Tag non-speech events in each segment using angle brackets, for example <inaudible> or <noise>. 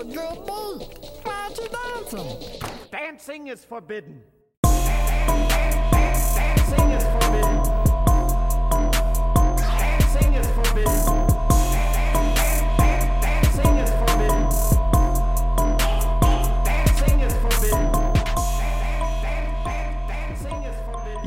a good beat. Why aren't you dancing? Dancing is forbidden. Dancing is forbidden. Dancing is forbidden.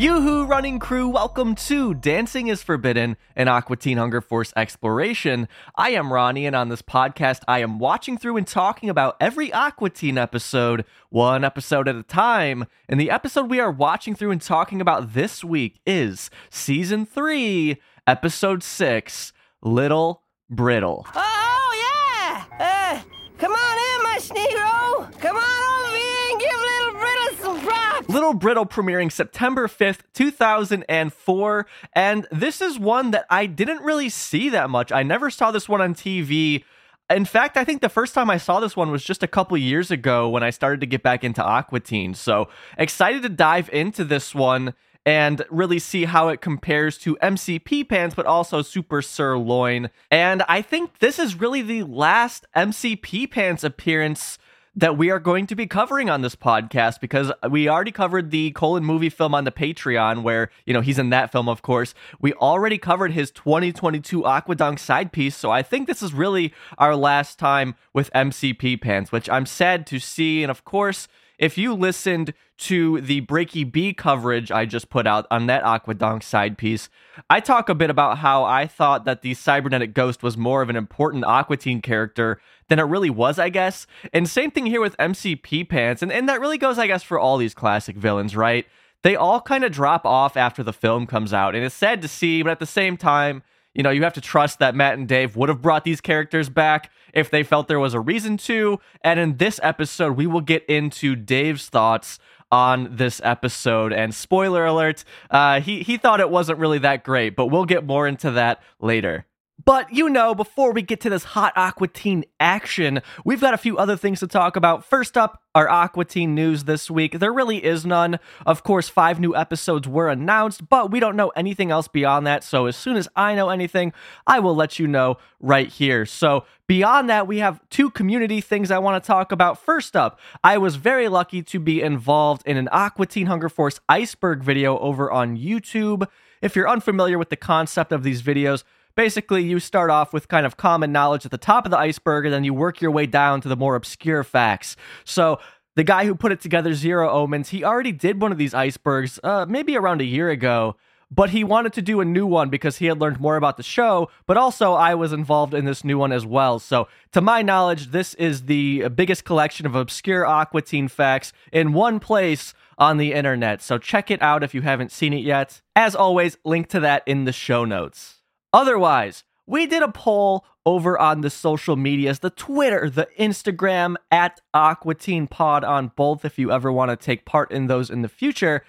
Yoo-hoo, running crew, welcome to Dancing is Forbidden, an Aqua Teen Hunger Force exploration. I am Ronnie, and on this podcast, I am watching through and talking about every Aqua Teen episode, one episode at a time. And the episode we are watching through and talking about this week is Season 3, Episode 6, Little Brittle. Oh, yeah! Uh, come on in, my Negro! Come on over here and give Little Brittle some props! Little Brittle premiering September 5th, 2004. And this is one that I didn't really see that much. I never saw this one on TV. In fact, I think the first time I saw this one was just a couple years ago when I started to get back into Aqua Teen. So excited to dive into this one and really see how it compares to MCP pants, but also Super Sirloin. And I think this is really the last MCP pants appearance that we are going to be covering on this podcast because we already covered the Colon movie film on the Patreon, where, you know, he's in that film, of course. We already covered his 2022 Aquadonk side piece, so I think this is really our last time with MCP pants, which I'm sad to see. And of course, if you listened to the Breaky B coverage I just put out on that Aquadonk side piece, I talk a bit about how I thought that the cybernetic ghost was more of an important Aqua Teen character than it really was, I guess. And same thing here with MCP Pants, and, and that really goes, I guess, for all these classic villains, right? They all kind of drop off after the film comes out, and it's sad to see, but at the same time, you know, you have to trust that Matt and Dave would have brought these characters back if they felt there was a reason to. And in this episode, we will get into Dave's thoughts on this episode. And spoiler alert, uh, he he thought it wasn't really that great, but we'll get more into that later. But you know, before we get to this hot Aqua Teen action, we've got a few other things to talk about. First up, our Aqua Teen news this week. There really is none. Of course, five new episodes were announced, but we don't know anything else beyond that. So as soon as I know anything, I will let you know right here. So beyond that, we have two community things I want to talk about. First up, I was very lucky to be involved in an Aqua Teen Hunger Force iceberg video over on YouTube. If you're unfamiliar with the concept of these videos, basically you start off with kind of common knowledge at the top of the iceberg and then you work your way down to the more obscure facts. So the guy who put it together, Zero Omens, he already did one of these icebergs uh, maybe around a year ago. But he wanted to do a new one because he had learned more about the show. But also, I was involved in this new one as well. So, to my knowledge, this is the biggest collection of obscure Aqua Teen facts in one place on the internet. So, check it out if you haven't seen it yet. As always, link to that in the show notes. Otherwise, we did a poll over on the social medias, the Twitter, the Instagram, at Aqua Teen Pod on both if you ever want to take part in those in the future.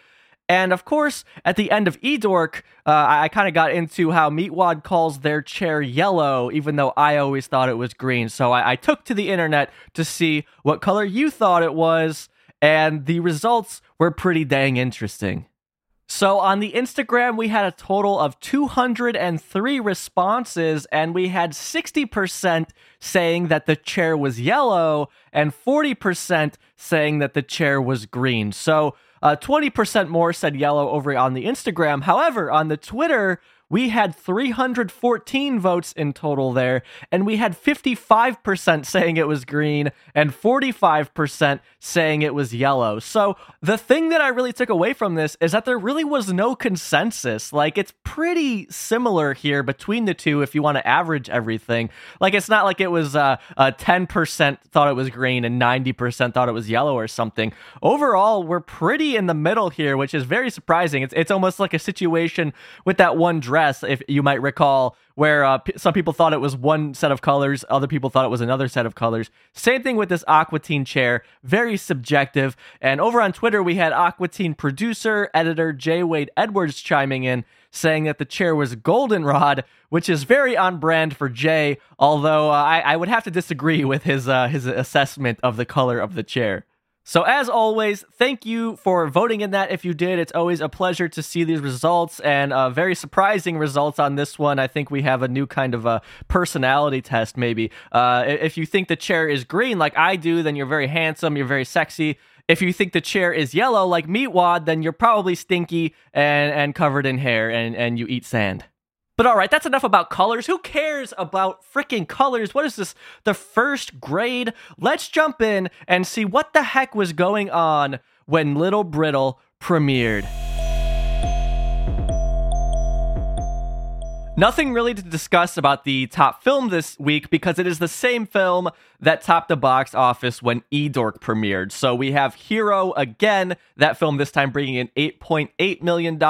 And of course, at the end of Edork, uh, I kind of got into how Meatwad calls their chair yellow, even though I always thought it was green. So I, I took to the internet to see what color you thought it was, and the results were pretty dang interesting. So on the Instagram, we had a total of 203 responses, and we had 60% saying that the chair was yellow and 40% saying that the chair was green. So uh, 20% more said yellow over on the Instagram. However, on the Twitter, we had 314 votes in total there, and we had 55% saying it was green and 45% saying it was yellow. So, the thing that I really took away from this is that there really was no consensus. Like, it's pretty similar here between the two if you want to average everything. Like, it's not like it was uh, uh, 10% thought it was green and 90% thought it was yellow or something. Overall, we're pretty in the middle here, which is very surprising. It's, it's almost like a situation with that one dress, if you might recall, where uh, p- some people thought it was one set of colors, other people thought it was another set of colors. Same thing with this Aqua Teen chair, very subjective. And over on Twitter, we had Aqua Teen producer, editor J. Wade Edwards chiming in, saying that the chair was goldenrod, which is very on brand for Jay. Although uh, I, I would have to disagree with his uh, his assessment of the color of the chair. So, as always, thank you for voting in that. If you did, it's always a pleasure to see these results and uh, very surprising results on this one. I think we have a new kind of a personality test, maybe. Uh, if you think the chair is green, like I do, then you're very handsome, you're very sexy. If you think the chair is yellow, like Meatwad, then you're probably stinky and, and covered in hair and, and you eat sand. But all right, that's enough about colors. Who cares about freaking colors? What is this? The first grade? Let's jump in and see what the heck was going on when Little Brittle premiered. Nothing really to discuss about the top film this week because it is the same film that topped the box office when E Dork premiered. So we have Hero again, that film this time bringing in $8.8 million.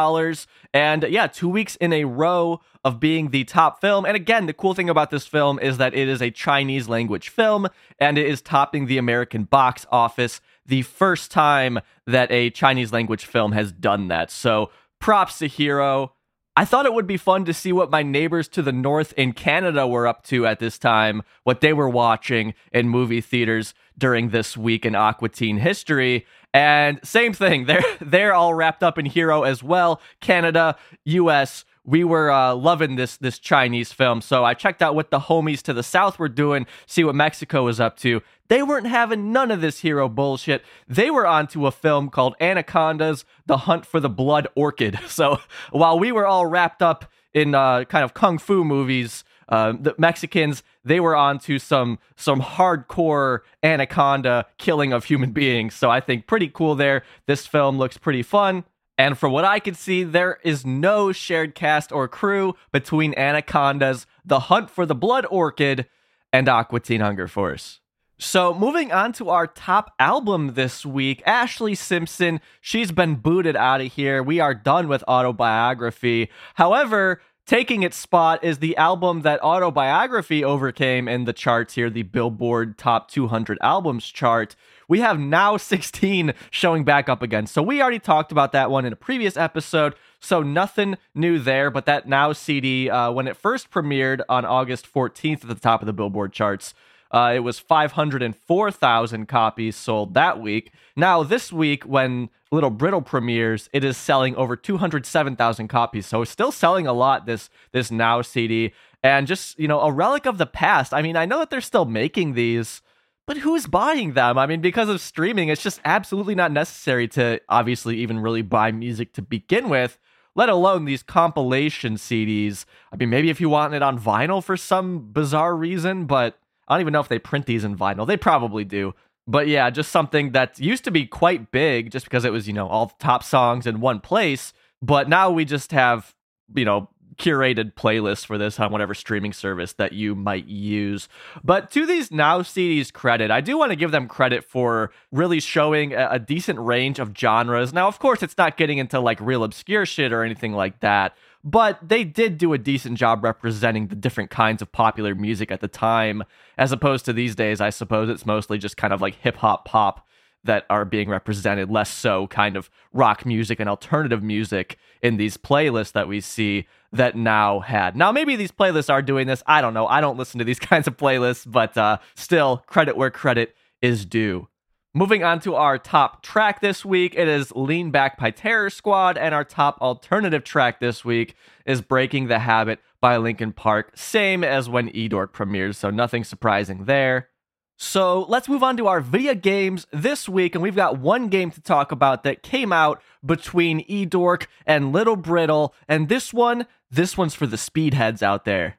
And yeah, two weeks in a row of being the top film. And again, the cool thing about this film is that it is a Chinese language film and it is topping the American box office the first time that a Chinese language film has done that. So props to Hero. I thought it would be fun to see what my neighbors to the north in Canada were up to at this time, what they were watching in movie theaters during this week in Aqua Teen history. And same thing, <laughs> they're they're all wrapped up in Hero as well. Canada, US, we were uh, loving this this Chinese film. So I checked out what the homies to the south were doing, see what Mexico was up to. They weren't having none of this hero bullshit. They were onto a film called Anacondas: The Hunt for the Blood Orchid. <laughs> So while we were all wrapped up in uh, kind of kung fu movies, uh, the Mexicans they were onto some some hardcore anaconda killing of human beings. So I think pretty cool there. This film looks pretty fun. And from what I can see, there is no shared cast or crew between Anacondas, The Hunt for the Blood Orchid, and Aqua Teen Hunger Force. So, moving on to our top album this week, Ashlee Simpson. She's been booted out of here. We are done with autobiography. However, taking its spot is the album that autobiography overcame in the charts here, the Billboard Top 200 Albums chart. We have now 16 showing back up again. So, we already talked about that one in a previous episode. So, nothing new there. But that Now CD, uh, when it first premiered on August 14th at the top of the Billboard charts, uh, it was 504,000 copies sold that week. Now, this week, when Little Brittle premieres, it is selling over 207,000 copies. So still selling a lot, this, this Now CD. And just, you know, a relic of the past. I mean, I know that they're still making these, but who's buying them? I mean, because of streaming, it's just absolutely not necessary to obviously even really buy music to begin with let alone these compilation CDs. I mean, maybe if you want it on vinyl for some bizarre reason, but I don't even know if they print these in vinyl. They probably do. But yeah, just something that used to be quite big just because it was, you know, all the top songs in one place. But now we just have, you know, curated playlists for this on whatever streaming service that you might use. But to these Now CDs credit, I do want to give them credit for really showing a, decent range of genres. Now, of course, it's not getting into like real obscure shit or anything like that but they did do a decent job representing the different kinds of popular music at the time, as opposed to these days, I suppose it's mostly just kind of like hip hop pop that are being represented, less so kind of rock music and alternative music in these playlists that we see that now had. Now, maybe these playlists are doing this. I don't know. I don't listen to these <laughs> kinds of playlists, but uh, still, credit where credit is due. Moving on to our top track this week, it is Lean Back by Terror Squad, and our top alternative track this week is Breaking the Habit by Linkin Park, same as when Edork premieres, so nothing surprising there. So let's move on to our video games this week, and we've got one game to talk about that came out between Edork and Little Brittle, and this one, this one's for the speedheads out there.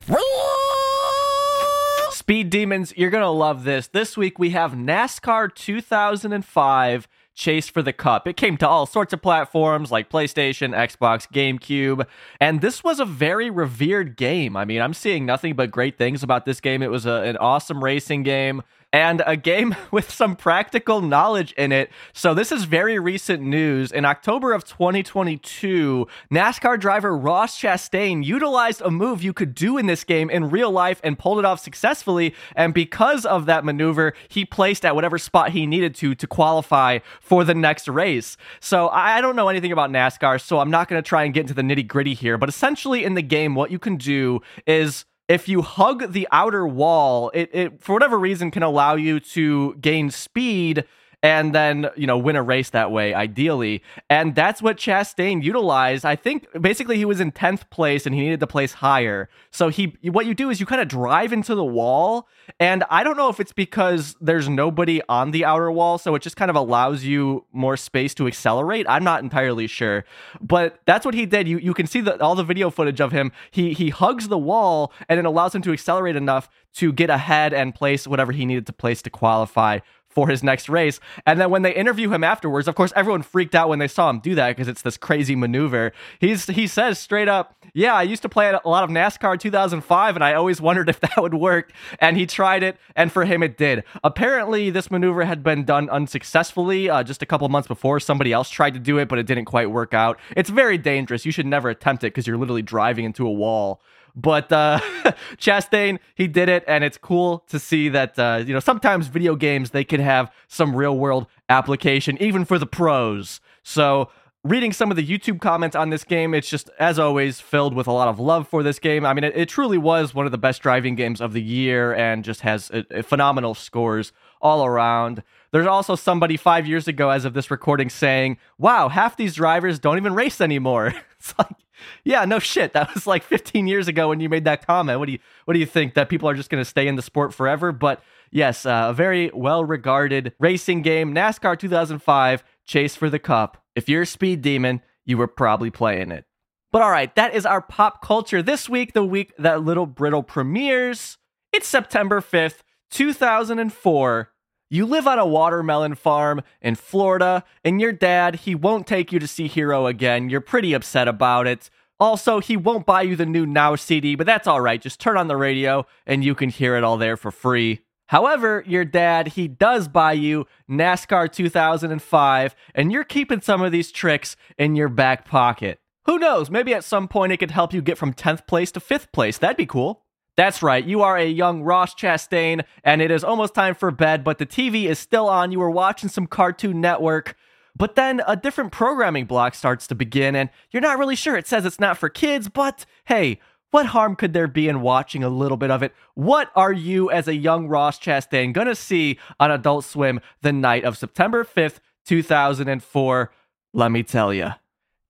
Speed Demons, you're going to love this. This week we have NASCAR 2005 Chase for the Cup. It came to all sorts of platforms like PlayStation, Xbox, GameCube, and this was a very revered game. I mean, I'm seeing nothing but great things about this game. It was a, an awesome racing game and a game <laughs> with some practical knowledge in it. So, this is very recent news. In October of 2022, NASCAR driver Ross Chastain utilized a move you could do in this game in real life and pulled it off successfully. And because of that maneuver, he placed at whatever spot he needed to to qualify for the next race. So, I don't know anything about NASCAR, so I'm not going to try and get into the nitty gritty here. But essentially, in the game, what you can do is if you hug the outer wall, it, it for whatever reason can allow you to gain speed and then you know win a race that way ideally. And that's what chastain utilized. I think basically he was in 10th place and he needed to place higher. So he what you do is you kind of drive into the wall. And i don't know if it's because there's nobody on the outer wall so it just kind of allows you more space to accelerate. I'm not entirely sure. But that's what he did. You you can see all the video footage of him. He he hugs the wall and it allows him to accelerate enough to get ahead and place whatever he needed to place to qualify for his next race. And then when they interview him afterwards, of course, everyone freaked out when they saw him do that because it's this crazy maneuver. He's he says straight up, "Yeah, I used to play a lot of NASCAR 2005, and I always wondered if <laughs> that would work." And he tried it, and for him, it did. Apparently, this maneuver had been done unsuccessfully uh, just a couple months before. Somebody else tried to do it, but it didn't quite work out. It's very dangerous. You should never attempt it because you're literally driving into a wall. But uh, <laughs> Chastain, he did it, and it's cool to see that uh, you know sometimes video games they can have some real world application even for the pros. So reading some of the YouTube comments on this game, it's just as always filled with a lot of love for this game. I mean, it, it truly was one of the best driving games of the year, and just has a, a phenomenal scores all around. There's also somebody five years ago, as of this recording, saying, "Wow, half these drivers don't even race anymore." <laughs> it's like yeah, no shit. That was like 15 years ago when you made that comment. What do you what do you think that people are just going to stay in the sport forever? But yes, uh, a very well regarded racing game, NASCAR 2005, Chase for the Cup. If you're a speed demon, you were probably playing it. But all right, that is our pop culture this week, the week that Little Brittle premieres. It's September 5th, 2004. You live on a watermelon farm in Florida, and your dad, he won't take you to see Hero again. You're pretty upset about it. Also, he won't buy you the new Now CD, but that's all right. Just turn on the radio and you can hear it all there for free. However, your dad, he does buy you NASCAR 2005, and you're keeping some of these tricks in your back pocket. Who knows? Maybe at some point it could help you get from 10th place to 5th place. That'd be cool. That's right, you are a young Ross Chastain, and it is almost time for bed, but the TV is still on. You are watching some Cartoon Network. But then a different programming block starts to begin, and you're not really sure. It says it's not for kids, but hey, what harm could there be in watching a little bit of it? What are you, as a young Ross Chastain, gonna see on Adult Swim the night of September 5th, 2004? Let me tell you.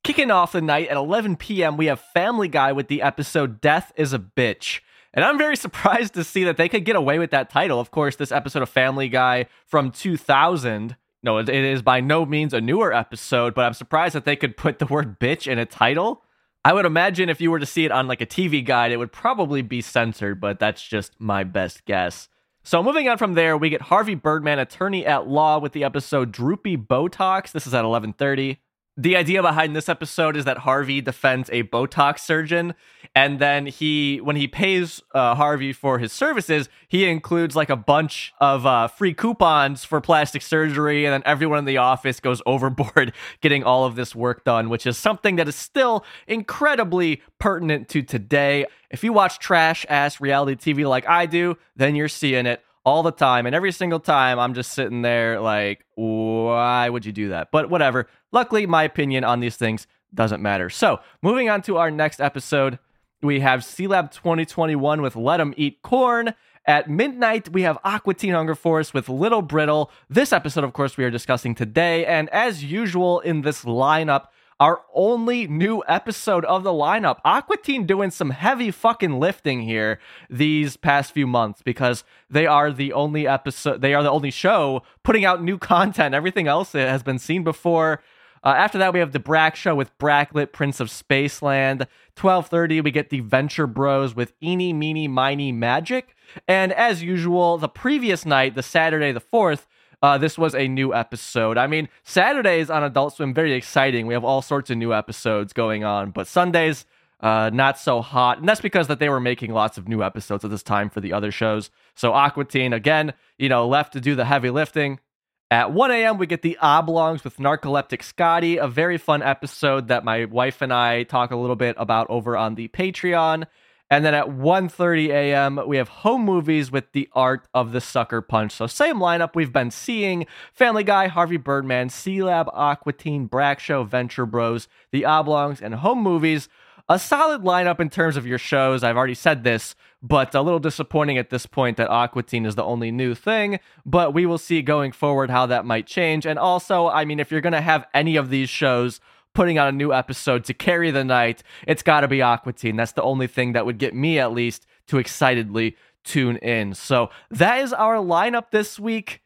Kicking off the night at 11 p.m., we have Family Guy with the episode Death is a Bitch. And I'm very <laughs> surprised to see that they could get away with that title. Of course, this episode of Family Guy from 2000 no, it is by no means a newer episode, but I'm surprised that they could put the word bitch in a title. I would imagine if you were to see it on like a TV guide, it would probably be censored, but that's just my best guess. So moving on from there, we get Harvey Birdman, attorney at law, with the episode Droopy Botox. This is at 11:30 the idea behind this episode is that Harvey defends a Botox surgeon, and then he, when he pays uh, Harvey for his services, he includes like a bunch of uh, free coupons for plastic surgery, and then everyone in the office goes <laughs> overboard getting all of this work done, which is something that is still incredibly pertinent to today. If you watch trash ass reality TV like I do, then you're seeing it all the time. And every single time, I'm just sitting there like, why would you do that? But whatever. Luckily, my opinion on these things doesn't matter. So, moving on to our next episode, we have Sealab 2021 with Let 'em Eat Corn. At midnight, we have Aqua Teen Hunger Force with Little Brittle. This episode, of course, we are discussing today. And as usual in this lineup, our only new episode of the lineup. Aqua Teen doing some heavy fucking lifting here these past few months because they are the only episode, they are the only show putting out new content. Everything else has been seen before. Uh, after that, we have the Brak Show with Bracklet, Prince of Spaceland. 12:30, we get the Venture Bros with Eeny, Meeny, Miny, Magic. And as usual, the previous night, the Saturday the 4th, uh, this was a new episode. I mean, Saturdays on Adult Swim very exciting. We have all sorts of new episodes going on, but Sundays uh, not so hot, and that's because that they were making lots of new episodes at this time for the other shows. So Aqua Teen again, you know, left to do the heavy lifting. At 1 a.m., we get the Oblongs with Narcoleptic Scotty, a very fun episode that my wife and I talk a little bit about over on the Patreon. And then at 1:30 a.m., we have home movies with the art of the sucker punch. So same lineup we've been seeing: Family Guy, Harvey Birdman, Sealab, Aqua Teen, Brak Show, Venture Bros, The Oblongs, and home movies. a solid lineup in terms of your shows. I've already said this, but a little disappointing at this point that Aqua Teen is the only new thing. But we will see going forward how that might change. And also, I mean, if you're going to have any of these shows putting out a new episode to carry the night, it's got to be Aqua Teen. That's the only thing that would get me, at least, to excitedly tune in. So that is our lineup this week.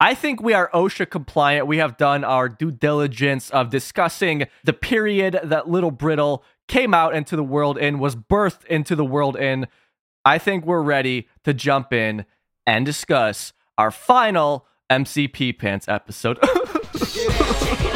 I think we are OSHA compliant. We have done our due diligence of discussing the period that Little Brittle came out into the world in, was birthed into the world in. I think we're ready to jump in and discuss our final MCP Pants episode. <laughs>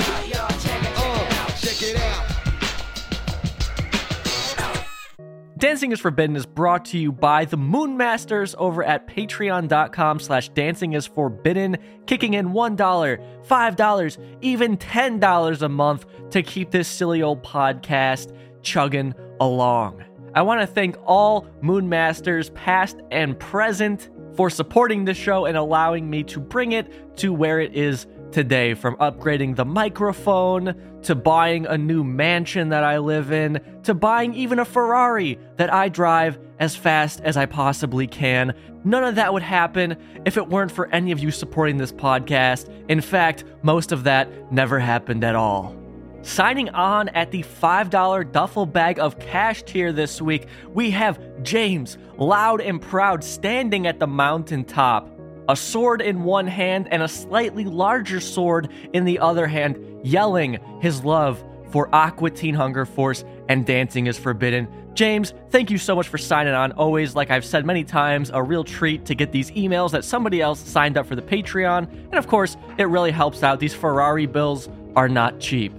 Dancing is Forbidden is brought to you by the Moonmasters over at patreon.com slash dancing is forbidden, kicking in $1, $5, even $10 a month to keep this silly old podcast chugging along. I want to thank all Moonmasters, past and present, for supporting this show and allowing me to bring it to where it is today from upgrading the microphone to buying a new mansion that I live in to buying even a Ferrari that I drive as fast as I possibly can. None of that would happen if it weren't for any of you supporting this podcast. In fact, most of that never happened at all. Signing on at the $5 duffel bag of cash tier this week, we have James, loud and proud, standing at the mountaintop a sword in one hand and a slightly larger sword in the other hand, yelling his love for Aqua Teen Hunger Force and Dancing is Forbidden. James, thank you so much for signing on. Always, like I've said many times, a real treat to get these emails that somebody else signed up for the Patreon. And of course, it really helps out. These Ferrari bills are not cheap.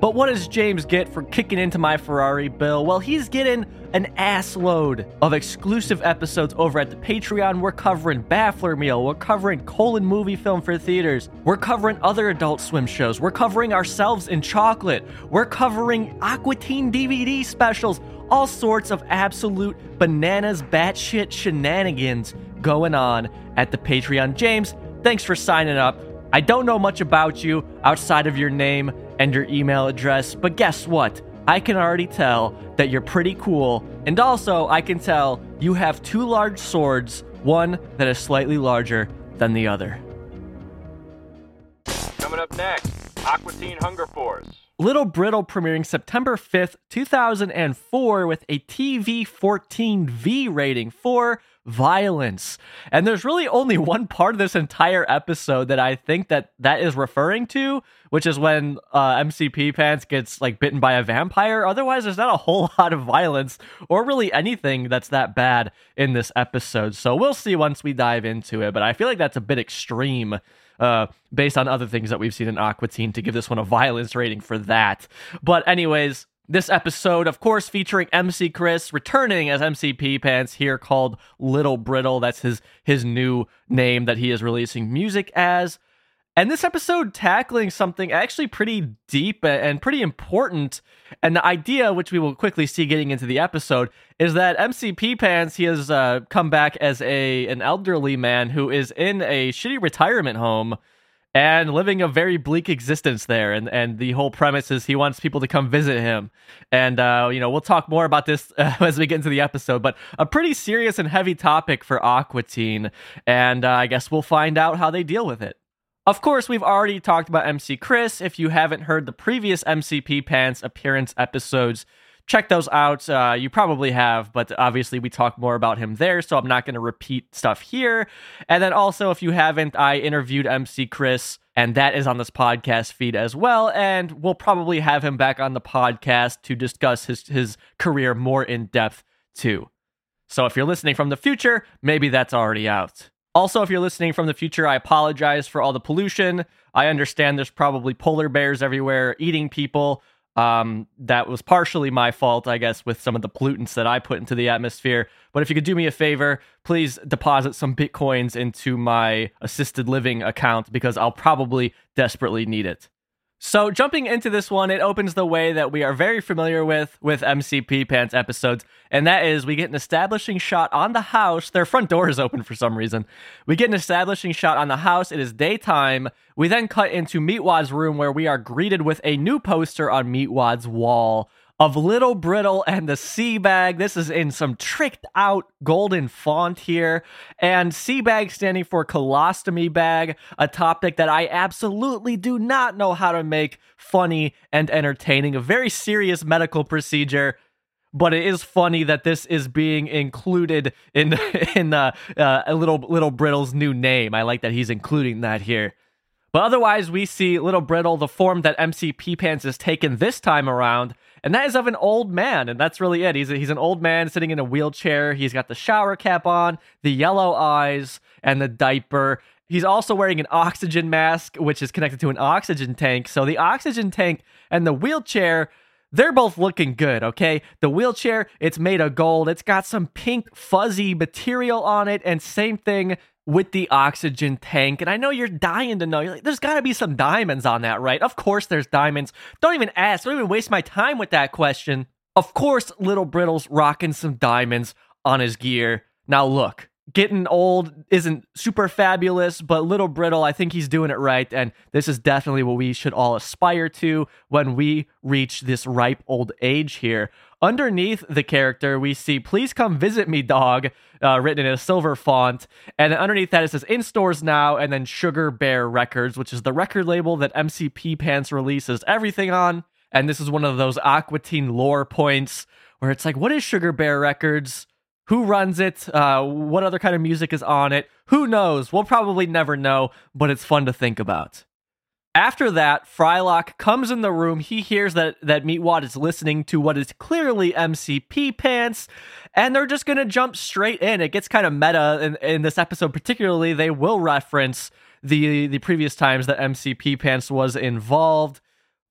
But what does James get for kicking into my Ferrari bill? Well, he's getting an ass load of exclusive episodes over at the Patreon. We're covering Baffler Meal, we're covering Colon movie film for theaters, we're covering other adult swim shows, we're covering ourselves in chocolate, we're covering Aqua Teen DVD specials, all sorts of absolute bananas batshit shenanigans going on at the Patreon. James, thanks for signing up. I don't know much about you outside of your name and your email address, but guess what? I can already tell that you're pretty cool, and also I can tell you have two large swords, one that is slightly larger than the other. Coming up next, Aqua Teen Hunger Force. Little Brittle premiering September 5th, 2004 with a TV 14V rating for violence. And there's really only one part of this entire episode that I think that that is referring to, which is when uh, MCP Pants gets like bitten by a vampire. Otherwise, there's not a whole <laughs> lot of violence or really anything that's that bad in this episode. So we'll see once we dive into it. But I feel like that's a bit extreme. Uh, based on other things that we've seen in Aqua Teen to give this one a violence rating for that. But, anyways, this episode, of course, featuring MC Chris returning as MCP Pants here called Little Brittle. That's his his new name that he is releasing music as. And this episode tackling something actually pretty deep and pretty important. And the idea, which we will quickly see getting into the episode, is that MCP Pants he has uh, come back as a an elderly man who is in a shitty retirement home and living a very bleak existence there. And and the whole premise is he wants people to come visit him. And uh, you know we'll talk more about this <laughs> uh, as we get into the episode. But a pretty serious and heavy topic for Aqua Teen, and uh, I guess we'll find out how they deal with it. Of course, we've already talked about MC Chris. If you haven't heard the previous MCP Pants appearance episodes, check those out. Uh, you probably have, but obviously we talk more about him there, so I'm not going to repeat stuff here. And then also, if you haven't, I interviewed MC Chris, and that is on this podcast feed as well. And we'll probably have him back on the podcast to discuss his his career more in depth too. So if you're listening from the future, maybe that's already out. Also, if you're listening from the future, I apologize for all the pollution. I understand there's probably polar bears everywhere eating people. Um, that was partially my fault, I guess, with some of the pollutants that I put into the atmosphere. But if you could do me a favor, please deposit some bitcoins into my assisted living account because I'll probably desperately need it. So, jumping into this one, it opens the way that we are very familiar with with MCP Pants episodes, and that is we get an establishing shot on the house. Their front door is open for some reason. We get an establishing shot on the house. It is daytime. We then cut into Meatwad's room where we are greeted with a new poster on Meatwad's wall of Little Brittle and the Seabag. This is in some tricked out golden font here. And Seabag standing for colostomy bag, a topic that I absolutely do not know how to make funny and entertaining. A very serious medical procedure. But it is funny that this is being included in <laughs> in uh, uh, little little Brittle's new name. I like that he's including that here. But otherwise, we see Little Brittle, the form that MCP Pants has taken this time around, and that is of an old man, and that's really it. He's he's an old man sitting in a wheelchair. He's got the shower cap on, the yellow eyes, and the diaper. He's also wearing an oxygen mask, which is connected to an oxygen tank. So the oxygen tank and the wheelchair, they're both looking good, okay? The wheelchair, it's made of gold. It's got some pink fuzzy material on it, and same thing with the oxygen tank. And I know you're dying to know. You're like, there's got to be some diamonds on that, right? Of course there's diamonds. Don't even ask. Don't even waste my time with that question. Of course, Little Brittle's rocking some diamonds on his gear. Now look, getting old isn't super fabulous, but Little Brittle, I think he's doing it right. And this is definitely what we should all aspire to when we reach this ripe old age here. Underneath the character, we see Please Come Visit Me Dog, uh, written in a silver font. And underneath that, it says In Stores Now, and then Sugar Bear Records, which is the record label that MCP Pants releases everything on. And this is one of those Aqua Teen lore points where it's like, what is Sugar Bear Records? Who runs it? Uh, what other kind of music is on it? Who knows? We'll probably never know, but it's fun to think about. After that, Frylock comes in the room. He hears that that Meatwad is listening to what is clearly MCP pants, and they're just gonna jump straight in. It gets kind of meta in, in this episode, particularly. They will reference the the previous times that MCP pants was involved.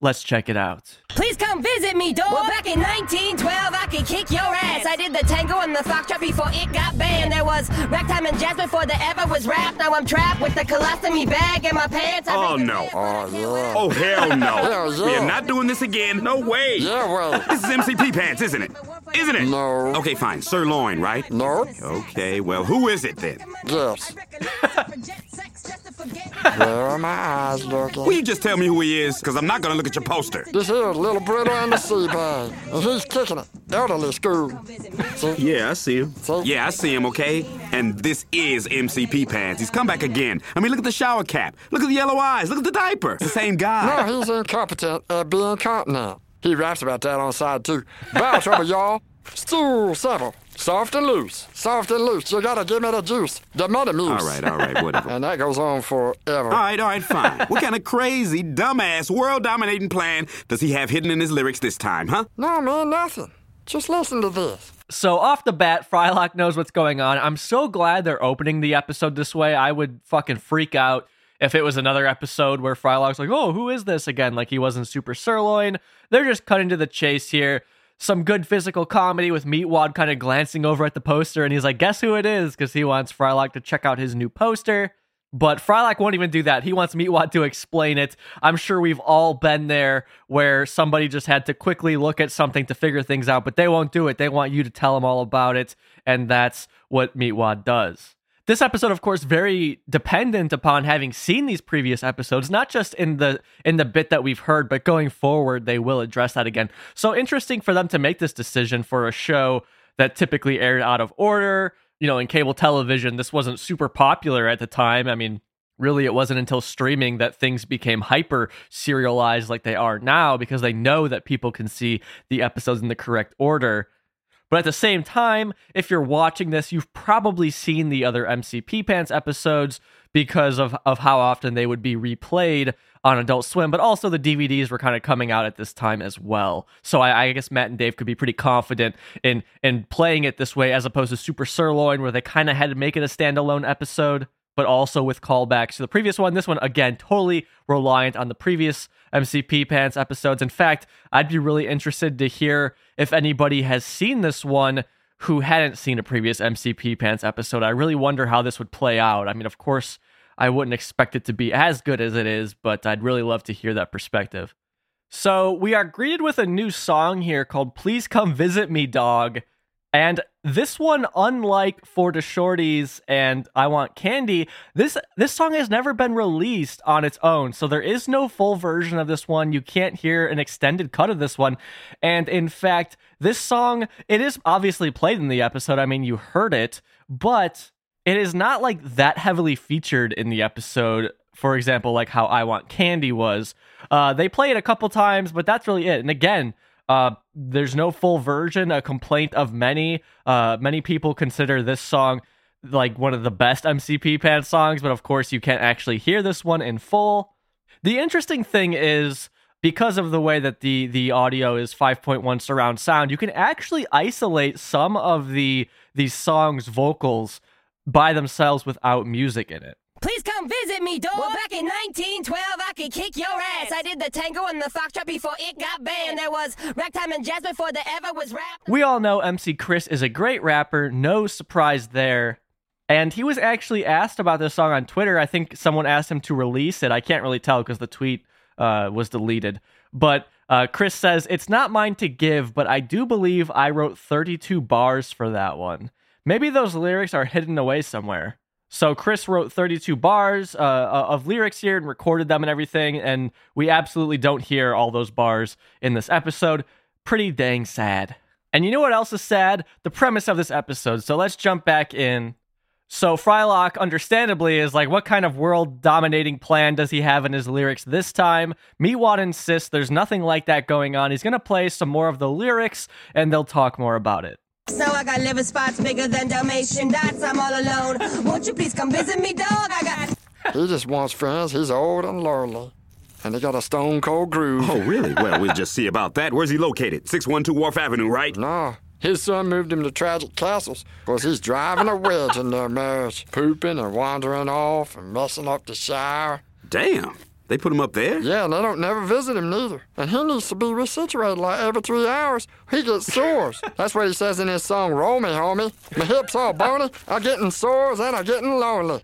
Let's check it out. Please come visit me, dog. Well, back in 1912, I could kick your ass. I did the tango and the foxtrot before it got banned. There was ragtime and jazz before the ever was rap. Now I'm trapped with the colostomy bag in my pants. Oh, I Oh no. Oh, yeah. Oh hell no. Hell <laughs> yeah. We are not doing this again. No way. Yeah, well, This is MCP pants, isn't it? Isn't it? No. Okay, fine. Sirloin, right? no, Okay, well, who is it then? yes. <laughs> <laughs> Where are my eyes looking? Will you just tell me who he is? Because I'm not going to look at your poster. This here is Little Brittle and the Sea Bag, and he's kicking it. Elderly school. See? Yeah, I see him. See? Yeah, I see him, okay? And this is MCP pants. He's come back again. I mean, look at the shower cap. Look at the yellow eyes. Look at the diaper. It's the same guy. No, he's incompetent at being continent. He raps about that on side two. Bowel trouble, y'all. Stool several. Soft and loose. Soft and loose. You gotta give me the juice. The money muse. All right, all right, whatever. <laughs> And that goes on forever. All right, all right, fine. what kind of crazy, dumbass, world dominating plan does he have hidden in his lyrics this time, huh? No, man, nothing. Just listen to this. So off the bat, Frylock knows what's going on. I'm so glad they're opening the episode this way. I would fucking freak out if it was another episode where Frylock's like, "Oh, who is this again?" Like he wasn't super sirloin. They're just cutting to the chase here. Some good physical comedy with Meatwad kind of glancing over at the poster, and he's like, "Guess who it is?" Because he wants Frylock to check out his new poster. But Frylock won't even do that. He wants Meatwad to explain it. I'm sure we've all been there where somebody just had to quickly look at something to figure things out, but they won't do it. They want you to tell them all about it, and that's what Meatwad does. This episode, of course, very dependent upon having seen these previous episodes, not just in the in the bit that we've heard, but going forward, they will address that again. So interesting for them to make this decision for a show that typically aired out of order. You know, in cable television, this wasn't super popular at the time. I mean, really, it wasn't until streaming that things became hyper serialized like they are now because they know that people can see the episodes in the correct order. But at the same time, if you're watching this, you've probably seen the other MCP Pants episodes because of, of how often they would be replayed on Adult Swim, but also the DVDs were kind of coming out at this time as well. So I, I guess Matt and Dave could be pretty confident in in playing it this way as opposed to Super Sirloin, where they kind of had to make it a standalone episode, but also with callbacks to the previous one. This one, again, totally reliant on the previous MCP Pants episodes. In fact, I'd be really interested to hear if anybody has seen this one who hadn't seen a previous MCP Pants episode. I really wonder how this would play out. I mean, of course, I wouldn't expect it to be as good as it is, but I'd really love to hear that perspective. So, we are greeted with a new song here called Please Come Visit Me, Dog. And this one, unlike For the Shorties and I Want Candy, this this song has never been released on its own. So there is no full version of this one. You can't hear an extended cut of this one. And in fact, this song, it is obviously played in the episode. I mean, you heard it, but it is not like that heavily featured in the episode. For example, like how I Want Candy was. Uh, they play it a couple times, but that's really it. And again, uh, there's no full version. A complaint of many. Uh, many people consider this song like one of the best MCP Pants songs, but of course you can't actually hear this one in full. The interesting thing is because of the way that the the audio is 5.1 surround sound, you can actually isolate some of the these songs vocals by themselves without music in it. Please come visit me, dog. Well, back in 1912, I could kick your ass. I did the tango and the foxtrot before it got banned. There was ragtime and jazz before there ever was rap. We all know MC Chris is a great rapper, no surprise there. And he was actually asked about this song on Twitter. I think someone asked him to release it. I can't really tell because the tweet uh, was deleted. But uh, Chris says, It's not mine to give, but I do believe I wrote 32 bars for that one. Maybe those lyrics are hidden away somewhere. So Chris wrote 32 bars uh, of lyrics here and recorded them and everything, and we absolutely don't hear all those bars in this episode. Pretty dang sad. And you know what else is sad? The premise of this episode. So let's jump back in. So Frylock, understandably, is like, what kind of world dominating plan does he have in his lyrics this time? Meatwad insists there's nothing like that going on. He's gonna play some more of the lyrics, and they'll talk more about it. So I got liver spots bigger than Dalmatian dots. I'm all alone. Won't you please come visit me, dog? I got. He just wants friends. He's old and lonely. And he got a stone cold groove. Oh, really? Well, we'll just see about that. Where's he located? 612 Wharf Avenue, right? No, his son moved him to Tragic Castles because he's driving a wedge in their marriage, pooping and wandering off and messing up the shower. Damn. They put him up there? Yeah, and they don't never visit him neither. And he needs to be resituated like every three hours. He gets sores. <laughs> That's what he says in his song, Roll Me, Homie. My hips all bony, I'm getting sores and I'm getting lonely.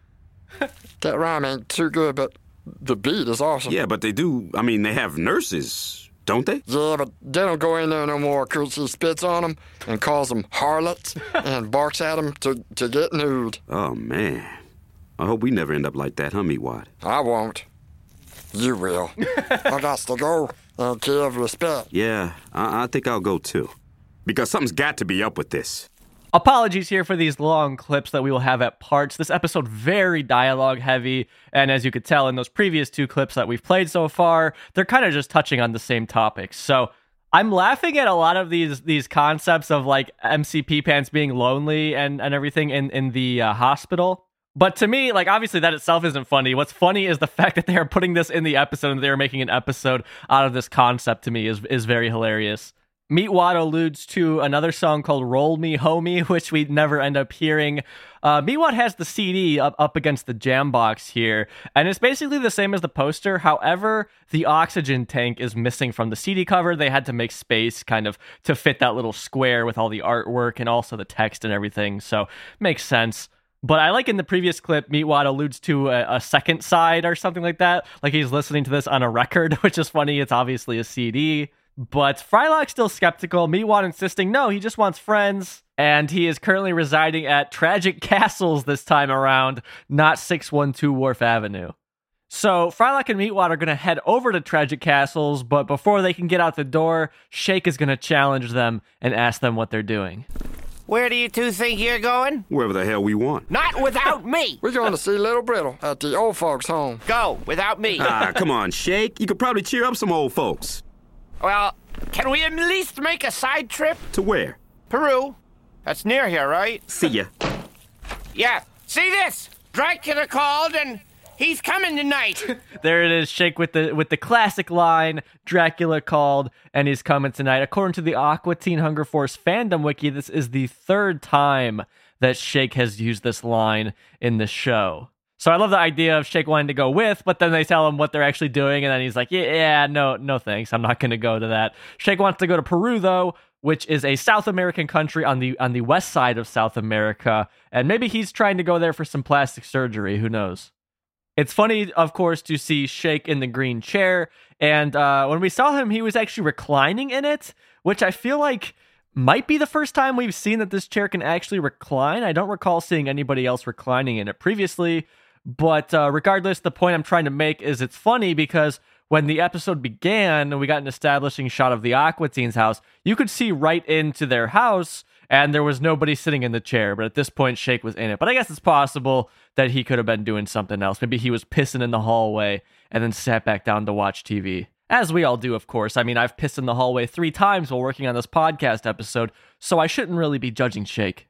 <laughs> that rhyme ain't too good, but the beat is awesome. Yeah, but they do. I mean, they have nurses, don't they? Yeah, but they don't go in there no more 'cause he spits on them and calls them harlots <laughs> and barks at them to, to get nude. Oh, man. I hope we never end up like that, huh, Meatwad? I won't. You <laughs> will. I got to go and give respect. Yeah, I, I think I'll go too. Because something's got to be up with this. Apologies here for these long clips that we will have at parts. This episode very dialogue heavy, and as you could tell in those previous two clips that we've played so far, they're kind of just touching on the same topics. So I'm laughing at a lot of these these concepts of like MCP pants being lonely and and everything in in the uh, hospital. But to me, like obviously that itself isn't funny. What's funny is the <laughs> fact that they are putting this in the episode and they are making an episode out of this concept to me is is very hilarious. Meatwad alludes to another song called Roll Me Homie, <laughs> which we never end up hearing. Uh, Meatwad has the CD up, up against the jam box here, and it's basically the same as the poster. However, the oxygen tank is missing from the CD cover. They had to make space kind of to fit that little square with all the artwork and also the text and everything. So, makes sense. But I like in the previous clip, Meatwad alludes to a, a, second side or something like that. Like he's listening to this on a record, <laughs> which is funny. It's obviously a CD. But Frylock's still skeptical. Meatwad insisting, no, he just wants friends. And he is currently residing at Tragic Castles this time around, not 612 Wharf Avenue. So Frylock and Meatwad are going to head over to Tragic Castles, but before they can get out the door, Shake is going to challenge them and ask them what they're doing. Where do you two think you're going? Wherever the hell we want. Not without me. <laughs> We're going to see Little Brittle at the old folks' home. Go without me. Ah, come on, Shake. You could probably cheer up some old folks. Well, can we at least make a side trip? To where? Peru. That's near here, right? See ya. Yeah. See this? Dracula called and he's coming tonight. <laughs> there it is, Shake with the with the classic line, Dracula called and he's coming tonight. According to the Aqua Teen Hunger Force fandom wiki, this is the third time that Shake has used this line in the show. So I love the idea of Shake wanting to go with, but then they tell him what they're actually doing, and then he's like, "Yeah, yeah no, no, thanks. I'm not going to go to that." Shake wants to go to Peru though, which is a South American country on the on the west side of South America, and maybe he's trying to go there for some plastic surgery. Who knows? It's funny, of course, to see Shake in the green chair, and uh, when we saw him, he was actually reclining in it, which I feel like might be the first time we've seen that this chair can actually recline. I don't recall seeing anybody else reclining in it previously, but uh, regardless, the point I'm trying to make is it's funny because when the episode began and we got an establishing shot of the Aqua Teens house, you could see right into their house and there was nobody sitting in the chair. But at this point, Shake was in it. But I guess it's possible that he could have been doing something else. Maybe he was pissing in the hallway and then sat back down to watch TV. As we all do, of course. I mean, I've pissed in the hallway three times while working on this podcast episode, so I shouldn't really be judging Shake.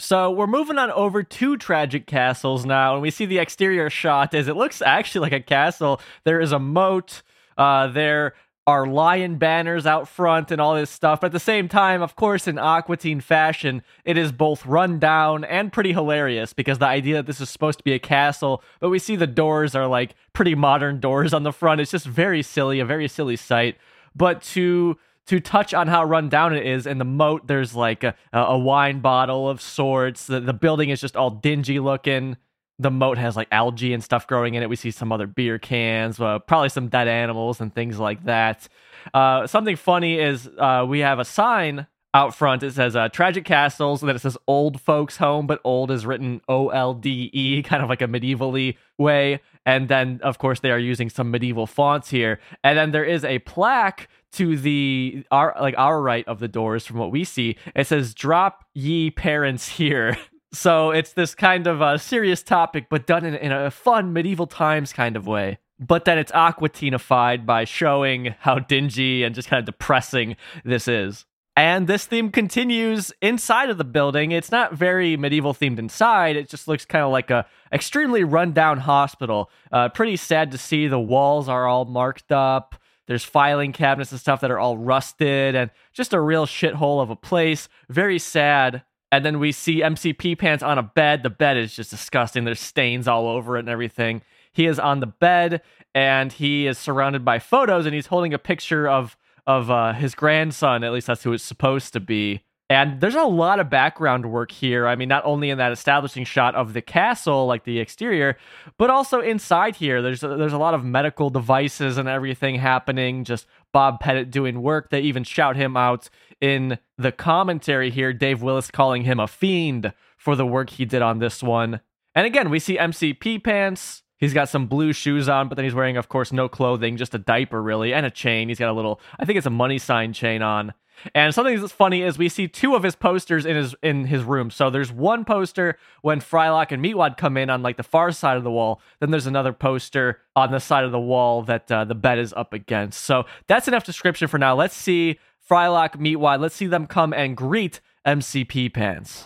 So we're moving on over to Tragic Castles now, and we see the exterior shot as it looks actually like a castle. There is a moat. Uh, there are lion banners out front and all this stuff. But at the same time, of course, in Aqua Teen fashion, it is both run down and pretty hilarious because the idea that this is supposed to be a castle, but we see the doors are like pretty modern doors on the front. It's just very silly, a very silly sight. But to to touch on how run down it is in the moat there's like a, a wine bottle of sorts the, the building is just all dingy looking the moat has like algae and stuff growing in it. We see some other beer cans uh, probably some dead animals and things like that. Uh, something funny is uh, we have a sign out front. It says uh, tragic castles and then it says old folks home but old is written o-l-d-e <laughs> kind of like a medievally way. And then of course they are using some medieval fonts here. And then there is a plaque to the our like our right of the doors from what we see. It says drop ye parents here <laughs> so it's this kind of a serious topic but done in, in a fun medieval times kind of way but then it's aquatinified by showing how dingy and just kind of depressing this is and this theme continues inside of the building. It's not very medieval themed inside. It just looks kind of like a extremely rundown hospital. Uh, pretty sad to see the walls are all marked up. There's filing cabinets and stuff that are all rusted and just a real shithole of a place. Very sad. And then we see MC Pee Pants on a bed. The bed is just disgusting. There's stains all over it and everything. He is on the bed and he is surrounded by photos and he's holding a picture of of uh, his grandson. At least that's who it's supposed to be. And there's a lot of background work here. I mean, not only in that establishing shot of the castle, like the exterior, but also inside here. There's a, there's a lot of medical devices and everything happening. Just Bob Pettit doing work. They even shout him out in the commentary here. Dave Willis calling him a fiend for the work he did on this one. And again, we see MC Pee pants. He's got some blue shoes on, but then he's wearing, of course, no clothing, just a diaper, really, and a chain. He's got a little, I think it's a money sign chain on. And something that's funny is we see two of his posters in his in his room. So there's one poster when Frylock and Meatwad come in on like the far side of the wall. Then there's another poster on the side of the wall that uh, the bed is up against. So that's enough description for now. Let's see Frylock, Meatwad. Let's see them come and greet MC Pee Pants.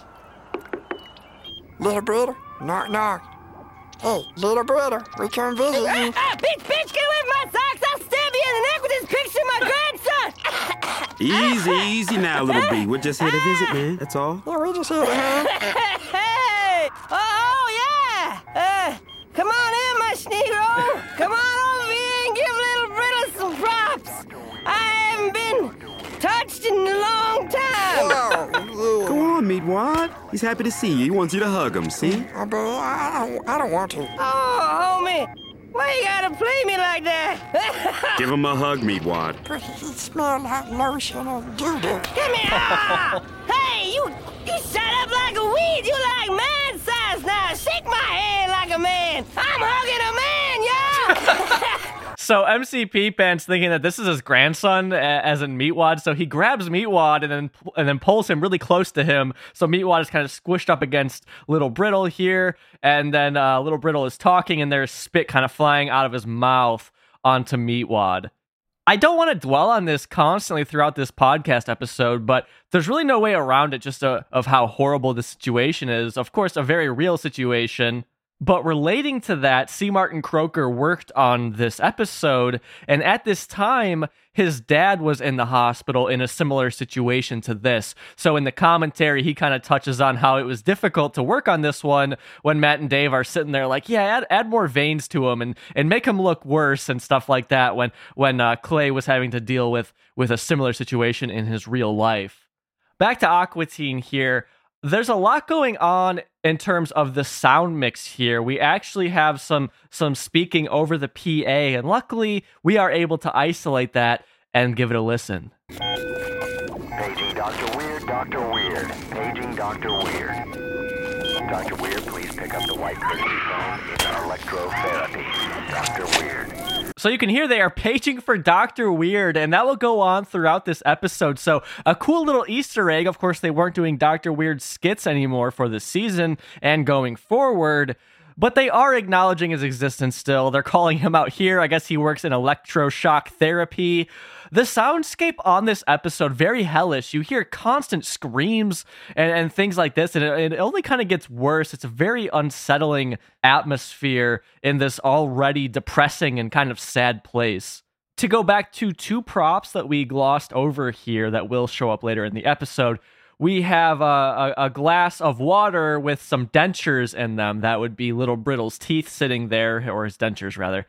Little brother, knock knock. Hey, little brother, we come visit you. Ah, bitch, bitch, get away from my socks! I'll stab you in the neck with this picture of my <laughs> grandson! Easy, easy now, little B. We're just here to visit, man. That's all. Yeah, we just here to hang. <laughs> hey! Oh, yeah! Uh, come on in, my Negro! Come on over here and give little Brittle some props! I haven't been touched in a long time! Go on, Meatwad. He's happy to see you. He wants you to hug him, see? Oh, but I don't, I don't want to. Oh, homie! Why you gotta play me like that? <laughs> Give him a hug, Meatwad. But he smelled like lotion and doo-doo. Come here! Ah! hey, you you shut up like a weed! You like man size now! Shake my hand like a man! I'm hugging a man, yo! <laughs> So MC Pee Pants thinking that this is his grandson, as in Meatwad. So he grabs Meatwad and then and then pulls him really close to him. So Meatwad is kind of squished up against Little Brittle here, and then uh, Little Brittle is talking, and there's spit kind of flying out of his mouth onto Meatwad. I don't want to dwell on this constantly throughout this podcast episode, but there's really no way around it just uh, of how horrible the situation is. Of course, a very real situation. But relating to that, C. Martin Croker worked on this episode, and at this time, his dad was in the hospital in a similar situation to this. So in the commentary, he kind of touches on how it was difficult to work on this one when Matt and Dave are sitting there like, yeah, add, add more veins to him and and make him look worse and stuff like that. When when uh, Clay was having to deal with with a similar situation in his real life. Back to Aqua Teen here there's a lot going on in terms of the sound mix here. We actually have some some speaking over the PA, and luckily we are able to isolate that and give it a listen. Paging Dr. Weird, Dr. Weird. Paging Dr. Weird. Dr. Weird, please pick up the white courtesy phone in electrotherapy. Dr. Weird. So you can hear they are paging for Dr. Weird, and that will go on throughout this episode. So, a cool little Easter egg. Of course, they weren't doing Dr. Weird skits anymore for the season and going forward, but they are acknowledging his existence still. They're calling him out here. I guess he works in electroshock therapy. The soundscape on this episode very hellish. You hear constant screams and, and things like this, and it, it only kind of gets worse. It's a very unsettling atmosphere in this already depressing and kind of sad place. To go back to two props that we glossed over here that will show up later in the episode, we have a, a, a glass of water with some dentures in them. That would be Little Brittle's teeth sitting there, or his dentures rather.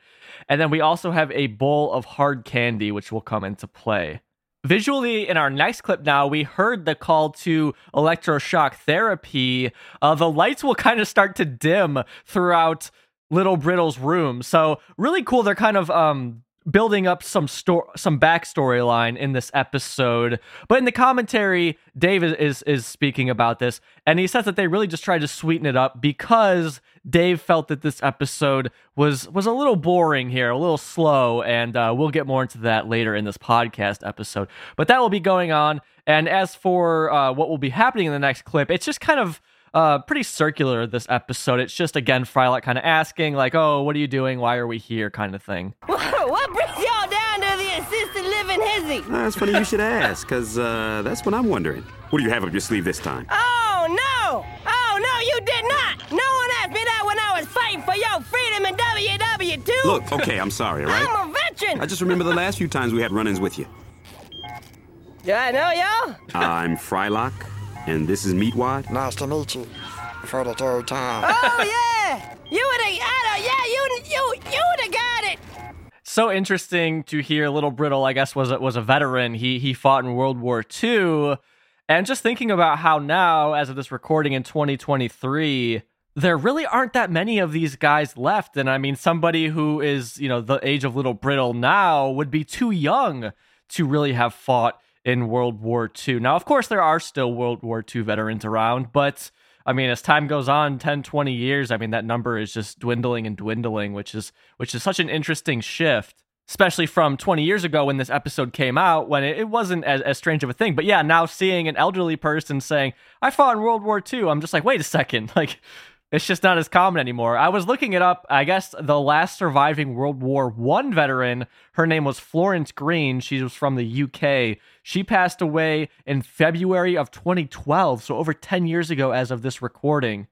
And then we also have a bowl of hard candy, which will come into play. Visually, in our next clip now, we heard the call to electroshock therapy. Uh, the lights will kind of start to dim throughout Little Brittle's room. So, really cool. They're kind of um, building up some sto- some backstory line in this episode. But in the commentary, Dave is, is is speaking about this, and he says that they really just tried to sweeten it up because Dave felt that this episode was was a little boring here, a little slow, and uh, we'll get more into that later in this podcast episode. But that will be going on. And as for uh, what will be happening in the next clip, it's just kind of uh, pretty circular this episode. It's just again Frylock kind of asking like, "Oh, what are you doing? Why are we here?" kind of thing. <laughs> what brings y'all down to the assisted living hizzy? That's funny you should ask, because uh, that's what I'm wondering. What do you have up your sleeve this time? Oh no! Oh no, you did not! No one asked me that when I was fighting for your freedom in WW2. Look, okay, I'm sorry, all right? I'm a veteran. I just remember the last few times we had run ins with you. Do I know y'all? I'm Frylock, and this is Meatwad. Nice to meet you. For the third time. <laughs> Oh yeah, you were the I don't, yeah you you you would have got it. so interesting to hear little brittle i guess was a, was a veteran he he fought in world war ii and just thinking about how now as of this recording in 2023 there really aren't that many of these guys left and i mean somebody who is you know the age of little brittle now would be too young to really have fought in world war ii now of course there are still world war ii veterans around but I mean, as time goes on, 10, 20 years, I mean, that number is just dwindling and dwindling, which is which is such an interesting shift, especially from 20 years ago when this episode came out, when it, wasn't as, as strange of a thing. But yeah, now seeing an elderly person saying, I fought in World War II, I'm just like, wait a second. <laughs> Like, it's just not as common anymore. I was looking it up. I guess the last surviving World War One veteran, her name was Florence Green. She was from the UK. She passed away in February of 2012, so over 10 years ago as of this recording.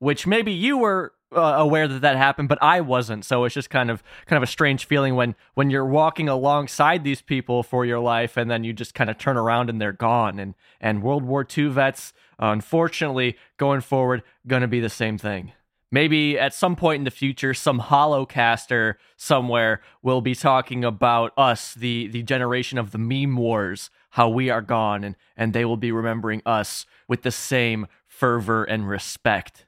Which maybe you were uh, aware that that happened, but I wasn't. So it's just kind of kind of a strange feeling when when you're walking alongside these people for your life, and then you just kind of turn around and they're gone. And and World War II vets, uh, unfortunately, going forward, going to be the same thing. Maybe at some point in the future, some holocaster somewhere will be talking about us, the the generation of the meme wars, how we are gone, and and they will be remembering us with the same fervor and respect.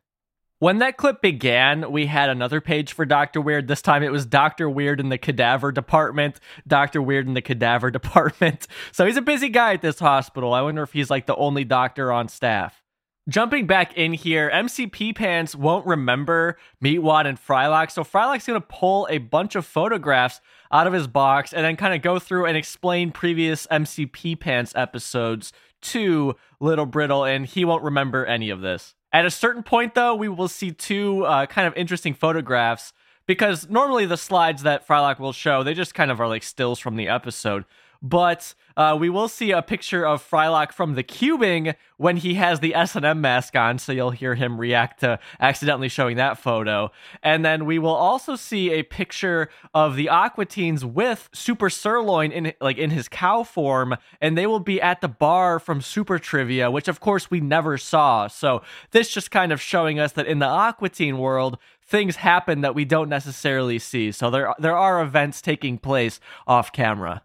When that clip began, we had another page for Dr. Weird. This time it was Dr. Weird in the cadaver department. Dr. Weird in the cadaver <laughs> department. So he's a busy guy at this hospital. I wonder if he's like the only doctor on staff. Jumping back in here, MC Pee Pants won't remember Meatwad and Frylock. So Frylock's to pull a bunch of photographs out of his box and then kind of go through and explain previous MC Pee Pants episodes to Little Brittle, and he won't remember any of this. At a certain point, though, we will see two uh, kind of interesting photographs because normally the slides that Frylock will show, they just kind of are like stills from the episode. But uh, we will see a picture of Frylock from the cubing when he has the S&M mask on, so you'll hear him react to accidentally showing that photo. And then we will also see a picture of the Aqua Teens with Super Sirloin in like in his cow form, and they will be at the bar from Super Trivia, which of course we never saw. So this just kind of showing us that in the Aqua Teen world, things happen that we don't necessarily see. So there there are events taking place off camera.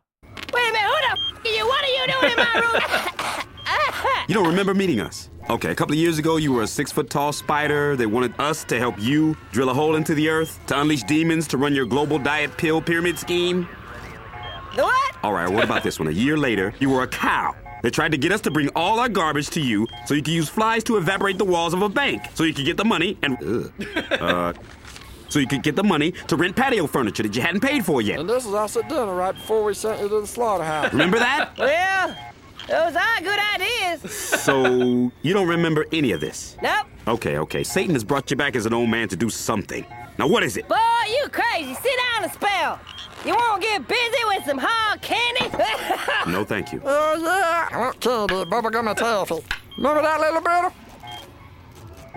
Wait a minute, who the f- are you? What are you doing in my room? You don't remember meeting us? Okay, a couple of years ago, you were a six foot tall spider. They wanted us to help you drill a hole into the earth, to unleash demons, to run your global diet pill pyramid scheme. what? All right, what about this one? A year later, you were a cow. They tried to get us to bring all our garbage to you so you could use flies to evaporate the walls of a bank so you could get the money and. Uh, so you could get the money to rent patio furniture that you hadn't paid for yet. And this is us at dinner right before we sent you to the slaughterhouse. Remember that? <laughs> Well, those are good ideas. So you don't remember any of this? Nope. Okay, okay. Satan has brought you back as an old man to do something. Now what is it? Boy, you crazy. Sit down a spell. You won't get busy with some hard candy? <laughs> No, thank you. Oh, yeah. I want candy, bubblegum and taffy. Remember that little brittle?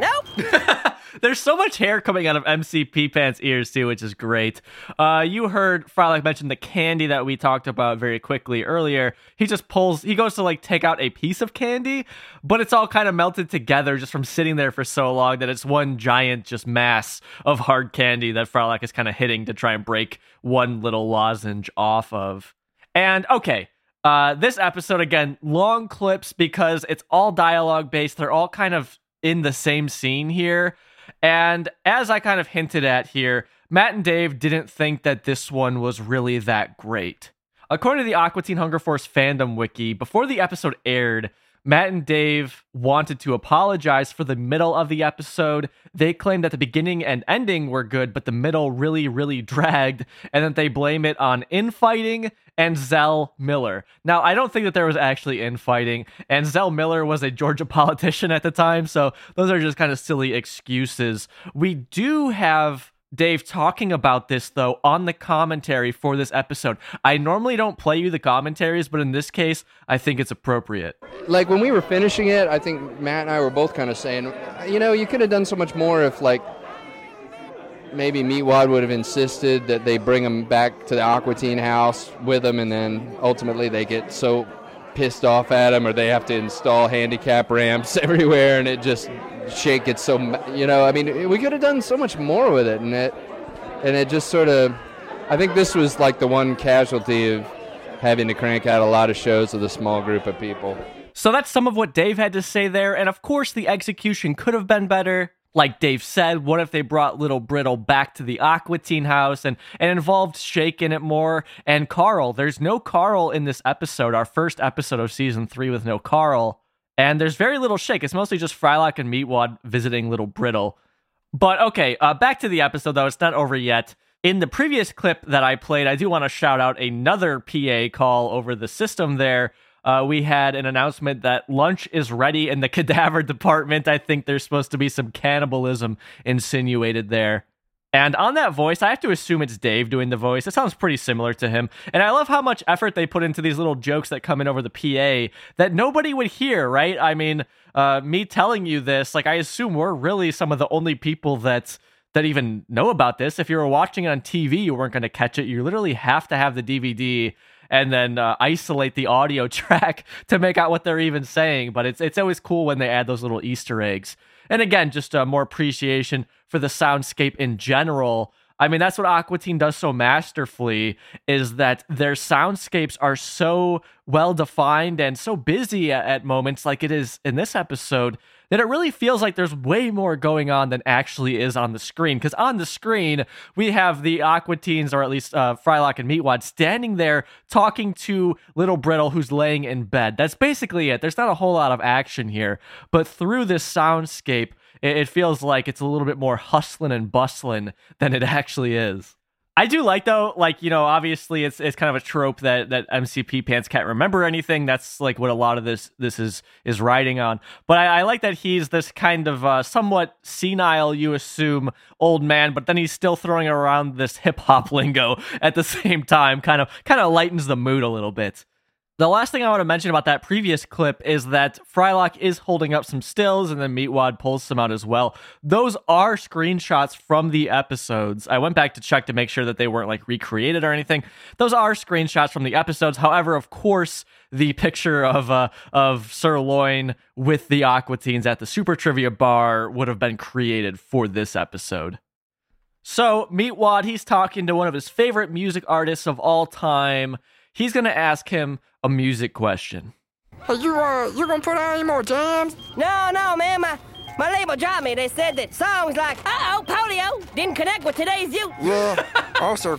Nope. <laughs> There's so much hair coming out of MC Pee Pants ears too, which is great. Uh, you heard Frylock mention the candy that we talked about very quickly earlier. He just pulls, he goes to like take out a piece of candy, but it's all kind of melted together just from sitting there for so long that it's one giant just mass of hard candy that Frylock is kind of hitting to try and break one little lozenge off of. And okay, uh, this episode again, long clips because it's all dialogue based. They're all kind of in the same scene here. And as I kind of hinted at here, Matt and Dave didn't think that this one was really that great. According to the Aqua Teen Hunger Force fandom wiki, before the episode aired, Matt and Dave wanted to apologize for the middle of the episode. They claimed that the beginning and ending were good, but the middle really, really <laughs> dragged, and that they blame it on infighting and Zell Miller. Now, I don't think that there was actually infighting, and Zell Miller was a Georgia <laughs> politician at the time, so those are just kind of silly excuses. We do have Dave talking about this though on the commentary for this episode. I normally don't play you the commentaries, but in this case, I think it's appropriate. like when we were finishing it, I think Matt and I were both kind of saying, you know, you could have done so much more if like maybe Meatwad would have insisted that they bring him back to the Aqua Teen house with them, and then ultimately they get so pissed off at him, or they have to install handicap ramps <laughs> everywhere, and it just shake gets so you know. I mean, we could have done so much more with it, and it and it just sort of. I think this was like the one casualty of having to crank out a lot of shows with a small group of people. So that's some of what Dave had to say there. And of course, the execution could have been better. Like Dave said, what if they brought Little Brittle back to the Aqua Teen house and, and involved Shake in it more? And Carl, there's no Carl in this episode, our first episode of season three with no Carl. And there's very little Shake. It's mostly just Frylock and Meatwad visiting Little Brittle. But okay, uh, back to the episode though. It's not over yet. In the previous clip that I played, I do want to shout out another PA call over the system there. Uh, we had an announcement that lunch is ready in the <laughs> cadaver department. I think there's supposed to be some cannibalism insinuated there. And on that voice, I have to assume it's Dave doing the voice. It sounds pretty similar to him. And I love how much effort they put into these little jokes that come in over the PA that nobody would hear, right? I mean, uh, me telling you this, like, I assume we're really some of the only people that that even know about this. If you were watching it on TV, you weren't going to catch it. You literally have to have the DVD and then uh, isolate the audio <laughs> track to make out what they're even saying. But it's it's always cool when they add those little Easter eggs. And again, just uh, more appreciation for the soundscape in general. I mean, that's what Aqua Teen does so masterfully is that their soundscapes are so well defined and so busy at, at moments, like it is in this episode, that it really feels like there's way more going on than actually is on the screen. Because on the screen, we have the Aqua Teens, or at least uh, Frylock and Meatwad, standing there talking to Little Brittle, who's laying in bed. That's basically it. There's not a whole lot of action here. But through this soundscape, it, it feels like it's a little bit more hustling and bustling than it <laughs> actually is. I do like though, like you know, obviously it's it's kind of a trope that that MC Pee pants can't remember anything. That's like what a lot of this this is is riding on. But I, I like that he's this kind of uh, somewhat senile, you assume, old man, but then he's still throwing around this hip hop <laughs> lingo at the same time. Kind of kind of lightens the mood a little bit. The last thing I want to mention about that previous clip is that Frylock is holding up some stills and then Meatwad pulls some out as well. Those are screenshots from the episodes. I went back to check to make sure that they weren't like recreated or anything. Those are screenshots from the episodes. However, of course, the picture of uh, of Sirloin with the Aqua Teens at the Super Trivia Bar would have been created for this episode. So, Meatwad, he's talking to one of his favorite music artists of all time. He's going to ask him a music question. Hey, you uh, you gonna put out any more jams? No, no, man. My, my label dropped me. They said that songs like Uh oh, polio didn't connect with today's youth. Yeah. also,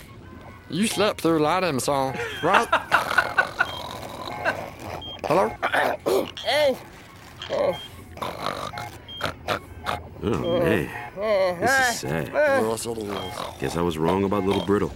you slept through a lot of them songs, right? Hello? Eh, Oh, man. This is sad. Yes. Guess I was wrong about Little Brittle.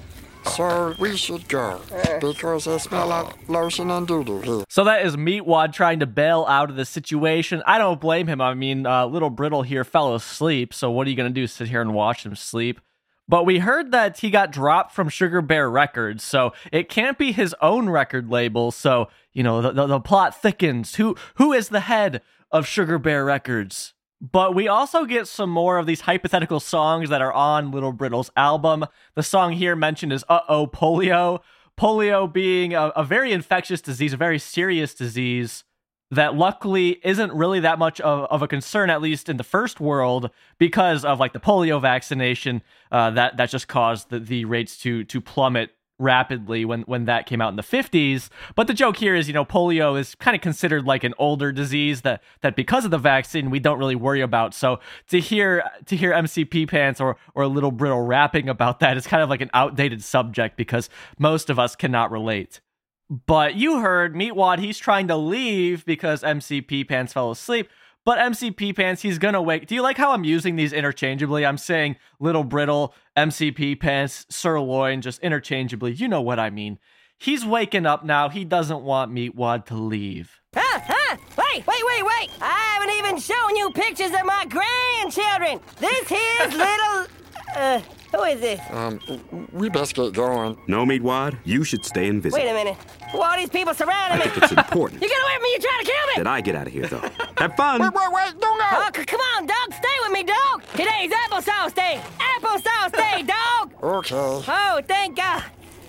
So we should go because I smell like lotion and doo-doo here. So that is Meatwad trying to bail out of the situation. I don't blame him. I mean, uh, little Brittle here fell asleep. So what are you going to do? Sit here and watch him sleep? But we heard that he got dropped from Sugar Bear Records, so it can't be his own record label. So you know the, the, the plot thickens. Who who is the head of Sugar Bear Records? But we also get some more of these hypothetical songs that are on Little Brittle's album. The song here mentioned is Uh Oh Polio. Polio being a, a very infectious disease, a very serious disease that luckily isn't really that much of, of a concern, at least in the first world, because of like the polio vaccination uh, that that just caused the, the rates to to plummet rapidly when when that came out in the 50s but the joke here is you know polio is kind of considered like an older disease that that because of the vaccine we don't really worry about. So to hear to hear mc pee pants or or a little brittle rapping about that is kind of like an outdated subject because most of us cannot relate. But you heard Meatwad, he's trying to leave because MC Pee Pants fell asleep. But MC Pee Pants, he's gonna wake. Do you like how I'm using these interchangeably? I'm saying Little Brittle, MC Pee Pants, Sirloin, just interchangeably. You know what I mean. He's waking up now. He doesn't want Meatwad to leave. Huh, <laughs> huh? wait, wait, wait, wait! I haven't even shown you pictures of my grandchildren. This here's <laughs> little. Uh, who is this? Um, we best get going. No, Meatwad, you should stay and visit. Wait a minute. Who are these people surrounding me? I me? think it's <laughs> important You get away from me! You're trying to kill me! that I get out of here, though. Have fun. Wait, wait, wait, don't go! Oh, c- come on, dog. Stay with me, dog. Today's applesauce day. Applesauce day, <laughs> dog. Okay. Oh, thank God.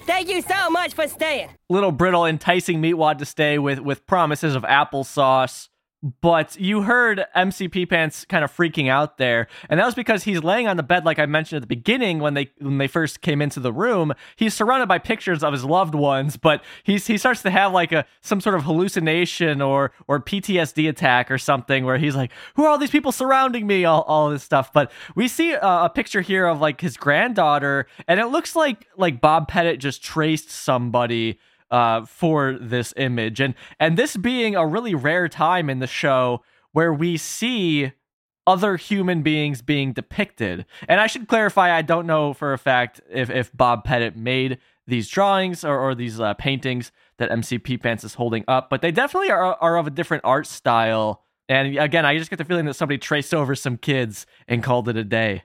Thank you so much for staying. Little Brittle enticing Meatwad to stay with with promises of applesauce. But you heard MC Pee Pants kind of freaking out there, and that was because he's laying on the bed, like I mentioned at the beginning when they when they first came into the room. He's surrounded by pictures of his loved ones, but he's he starts to have like a some sort of hallucination or or PTSD attack or something where he's like, "Who are all these people surrounding me?" All all this stuff. But we see uh, a picture here of like his granddaughter, and it looks like like Bob Pettit just traced somebody uh, for this image, and and this being a really rare time in the show where we see other human beings being depicted. And I should clarify, I don't know for a fact if if Bob Pettit made these drawings or, or these uh, paintings that MC Pee Pants is holding up, but they definitely are are of a different art style. And again, I just get the feeling that somebody traced over some kids and called it a day.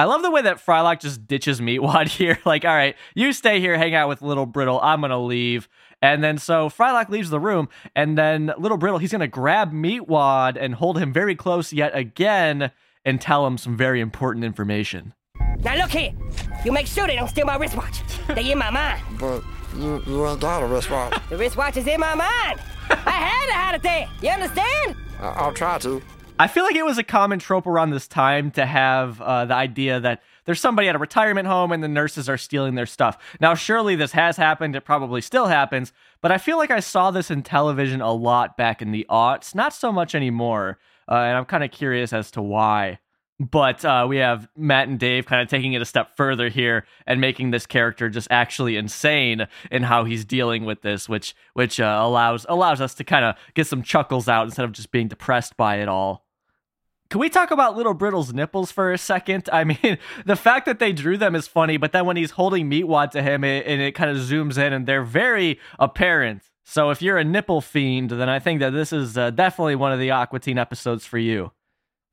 I love the way that Frylock just ditches Meatwad <laughs> here. Like, all right, you stay here, hang out with Little Brittle. I'm gonna leave. And then so Frylock leaves the room, and then Little Brittle, he's gonna grab Meatwad and hold him very close yet again and tell him some very important information. Now look here. You make sure they don't steal my wristwatch. They in my mind. <laughs> But you, you ain't got a wristwatch. The wristwatch is in my mind. I had to hide it there. You understand? I- I'll try to. I feel like it was a common trope around this time to have uh, the idea that there's somebody at a retirement home and the nurses are stealing their stuff. Now, surely this has happened. It probably still happens, but I feel like I saw this in television a lot back in the aughts, not so much anymore. Uh, and I'm kind of curious as to why. But uh, we have Matt and Dave kind of taking it a step further here and making this character just actually insane in how he's dealing with this, which which uh, allows allows us to kind of get some chuckles out instead of just being depressed by it all. Can we talk about Little Brittle's nipples for a second? I mean, <laughs> the fact that they drew them is funny, but then when he's holding Meatwad to him it, and it kind of zooms in and they're very apparent. So if you're a nipple fiend, then I think that this is uh, definitely one of the Aqua Teen episodes for you.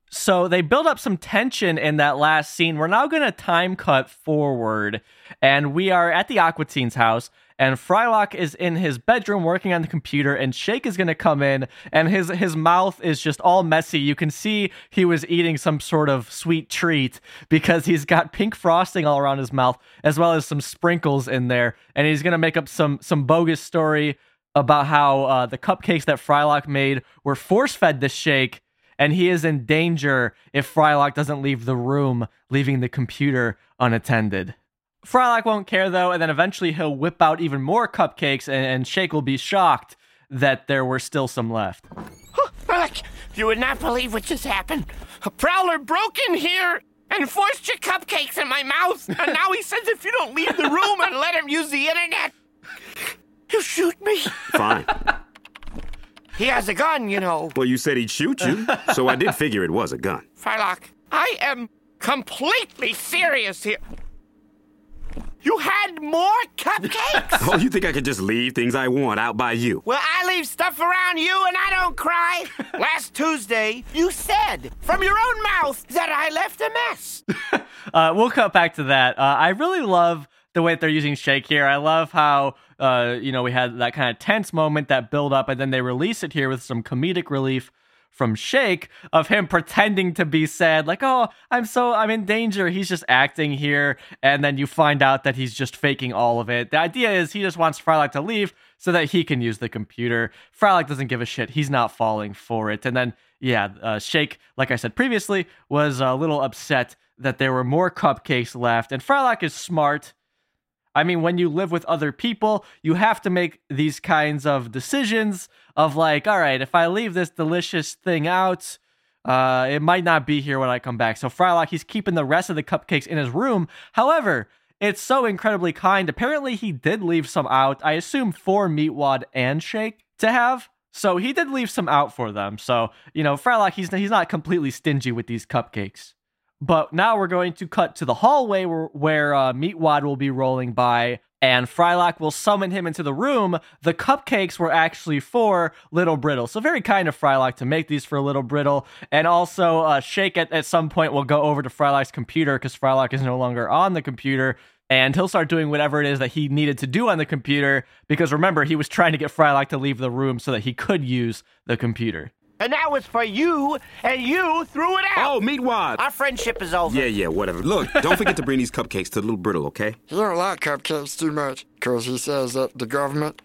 So they build up some tension in that last scene. We're now going to time cut forward, and we are at the Aqua Teen's house. And Frylock is in his bedroom working on the computer, and Shake is to come in, and his his mouth is just all messy. You can see he was eating some sort of sweet treat because he's got pink frosting all around his mouth, as well as some sprinkles in there. And he's to make up some some bogus story about how uh, the cupcakes that Frylock made were force fed to Shake, and he is in danger if Frylock doesn't leave the room, leaving the computer unattended. Frylock won't care though, and then eventually he'll whip out even more cupcakes, and, and Shake will be shocked that there were still some left. Look, you would not believe what just happened. A prowler broke in here and forced your cupcakes in my mouth, and now he says if you don't leave the room and let him use the internet, he'll shoot me. Fine. He has a gun, you know. Well, you said he'd shoot you, so I did figure it was a gun. Frylock, I am completely serious here. You had more cupcakes? <laughs> Oh, you think I could just leave things I want out by you? Well, I leave stuff around you and I don't cry. <laughs> Last Tuesday, you said from your own mouth that I left a mess. <laughs> Uh, we'll cut back to that. Uh, I really love the way that they're using Shake here. I love how uh, you know we had that kind of tense moment that build up, and then they release it here with some comedic relief from Shake of him pretending to be sad, like, oh, I'm so I'm in danger. He's just acting here, and then you find out that he's just faking all of it. The idea is he just wants Frylock to leave so that he can use the computer. Frylock doesn't give a shit. He's not falling for it. And then yeah, uh, Shake, like I said previously, was a little upset that there were more cupcakes left. And Frylock is smart. I mean, when you live with other people, you have to make these kinds of decisions of like, all right, if I leave this delicious thing out, uh, it might not be here when I come back. So Frylock, he's keeping the rest of the cupcakes in his room. However, it's so incredibly kind. Apparently, he did leave some out. I assume for Meatwad and Shake to have. So he did leave some out for them. So you know, Frylock, he's he's not completely stingy with these cupcakes. But now we're going to cut to the hallway where, where uh, Meatwad will be rolling by, and Frylock will summon him into the room. The cupcakes were actually for Little Brittle. So, very kind of Frylock to make these for Little Brittle. And also, uh, Shake at, at some point will go over to Frylock's computer because Frylock is no longer on the computer. And he'll start doing whatever it is that he needed to do on the computer. Because remember, he was trying to get Frylock to leave the room so that he could use the computer. And that was for you, and you threw it out. Oh, Meatwad! Our friendship is over. Yeah, yeah, whatever. Look, <laughs> don't forget to bring these cupcakes to Little Brittle, okay? He don't like cupcakes too much because he says that the government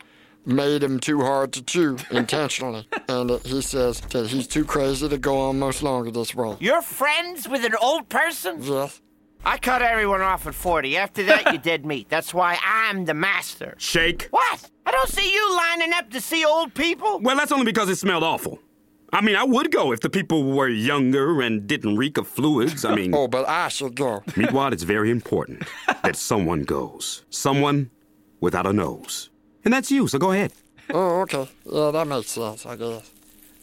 made him too hard to chew <laughs> intentionally. and uh, he says that he's too crazy to go on much longer this way. You're friends with an old person? Yes. I cut everyone off at 40. After that, you <laughs> dead meat. That's why I'm the master. Shake. What? I don't see you lining up to see old people. Well, that's only because it smelled awful. I mean, I would go if the people were younger and didn't reek of fluids. I <laughs> mean, Oh, but I should go. <laughs> Meatwad, it's very important that someone goes. Someone without a nose. And that's you, so go ahead. Oh, okay. Yeah, that makes sense, I guess.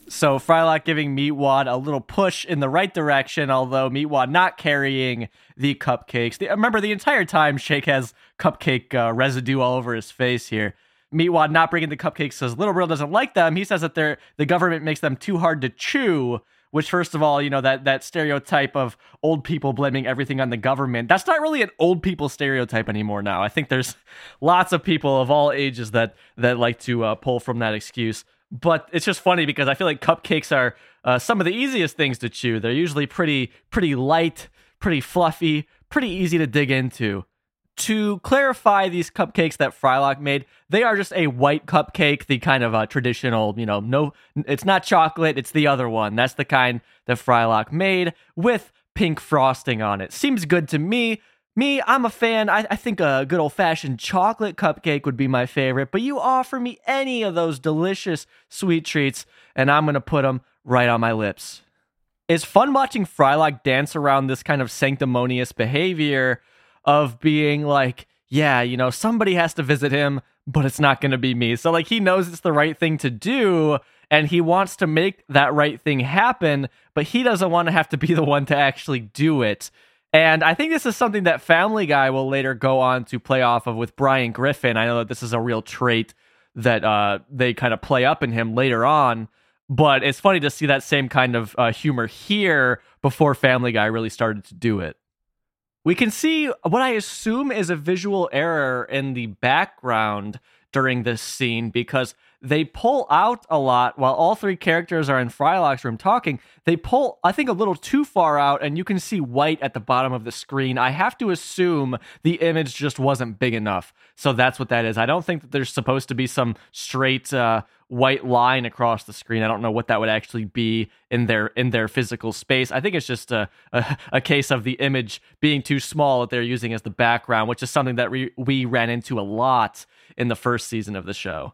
So Frylock giving Meatwad a little push in the right direction, although Meatwad not carrying the cupcakes. The, remember, the entire time Shake has cupcake uh, residue all over his face here. Meatwad not bringing the cupcakes says Little Brittle doesn't like them. He says that they're the government makes them too hard to chew. Which, first of all, you know that that stereotype of old people blaming everything on the government. That's not really an old people stereotype anymore. Now, I think there's lots of people of all ages that that like to uh, pull from that excuse. But it's just funny because I feel like cupcakes are uh, some of the easiest things to chew. They're usually pretty pretty light, pretty fluffy, pretty easy to dig into to clarify these cupcakes that Frylock made, they are just a white cupcake, the kind of uh, traditional, you know, no, it's not chocolate, it's the other one. That's the kind that Frylock made with pink frosting on it. Seems good to me. Me, I'm a fan. I, I think a good old fashioned chocolate cupcake would be my favorite, but you offer me any of those delicious sweet treats, and I'm going to put them right on my lips. It's fun watching Frylock dance around this kind of sanctimonious behavior of being like, yeah, you know, somebody has to visit him, but it's not going to be me. So, like, he knows it's the right thing to do, and he wants to make that right thing happen, but he doesn't want to have to be <laughs> the one to actually do it. And I think this is something that Family Guy will later go on to play off of with Brian Griffin. I know that this is a real trait that uh, they kind of play up in him later on. But it's funny to see that same kind of uh, humor here before Family Guy really started to do it. We can see what I assume is a visual error in the background during this scene because they pull out a lot while all three characters are in Frylock's room talking. They pull, I think, a little too far out, and you can see white at the bottom of the screen. I have to assume the image just wasn't big enough. So that's what that is. I don't think that there's supposed to be some straight uh, white line across the screen. I don't know what that would actually be in their in their physical space. I think it's just a, a, a case of the image being too small that they're using as the background, which is something that we, we ran into a lot in the first season of the show.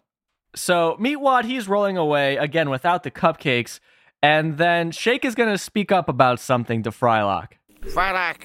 So Meatwad, he's rolling away again without the cupcakes, and then Shake is going to speak up about something to Frylock. Frylock,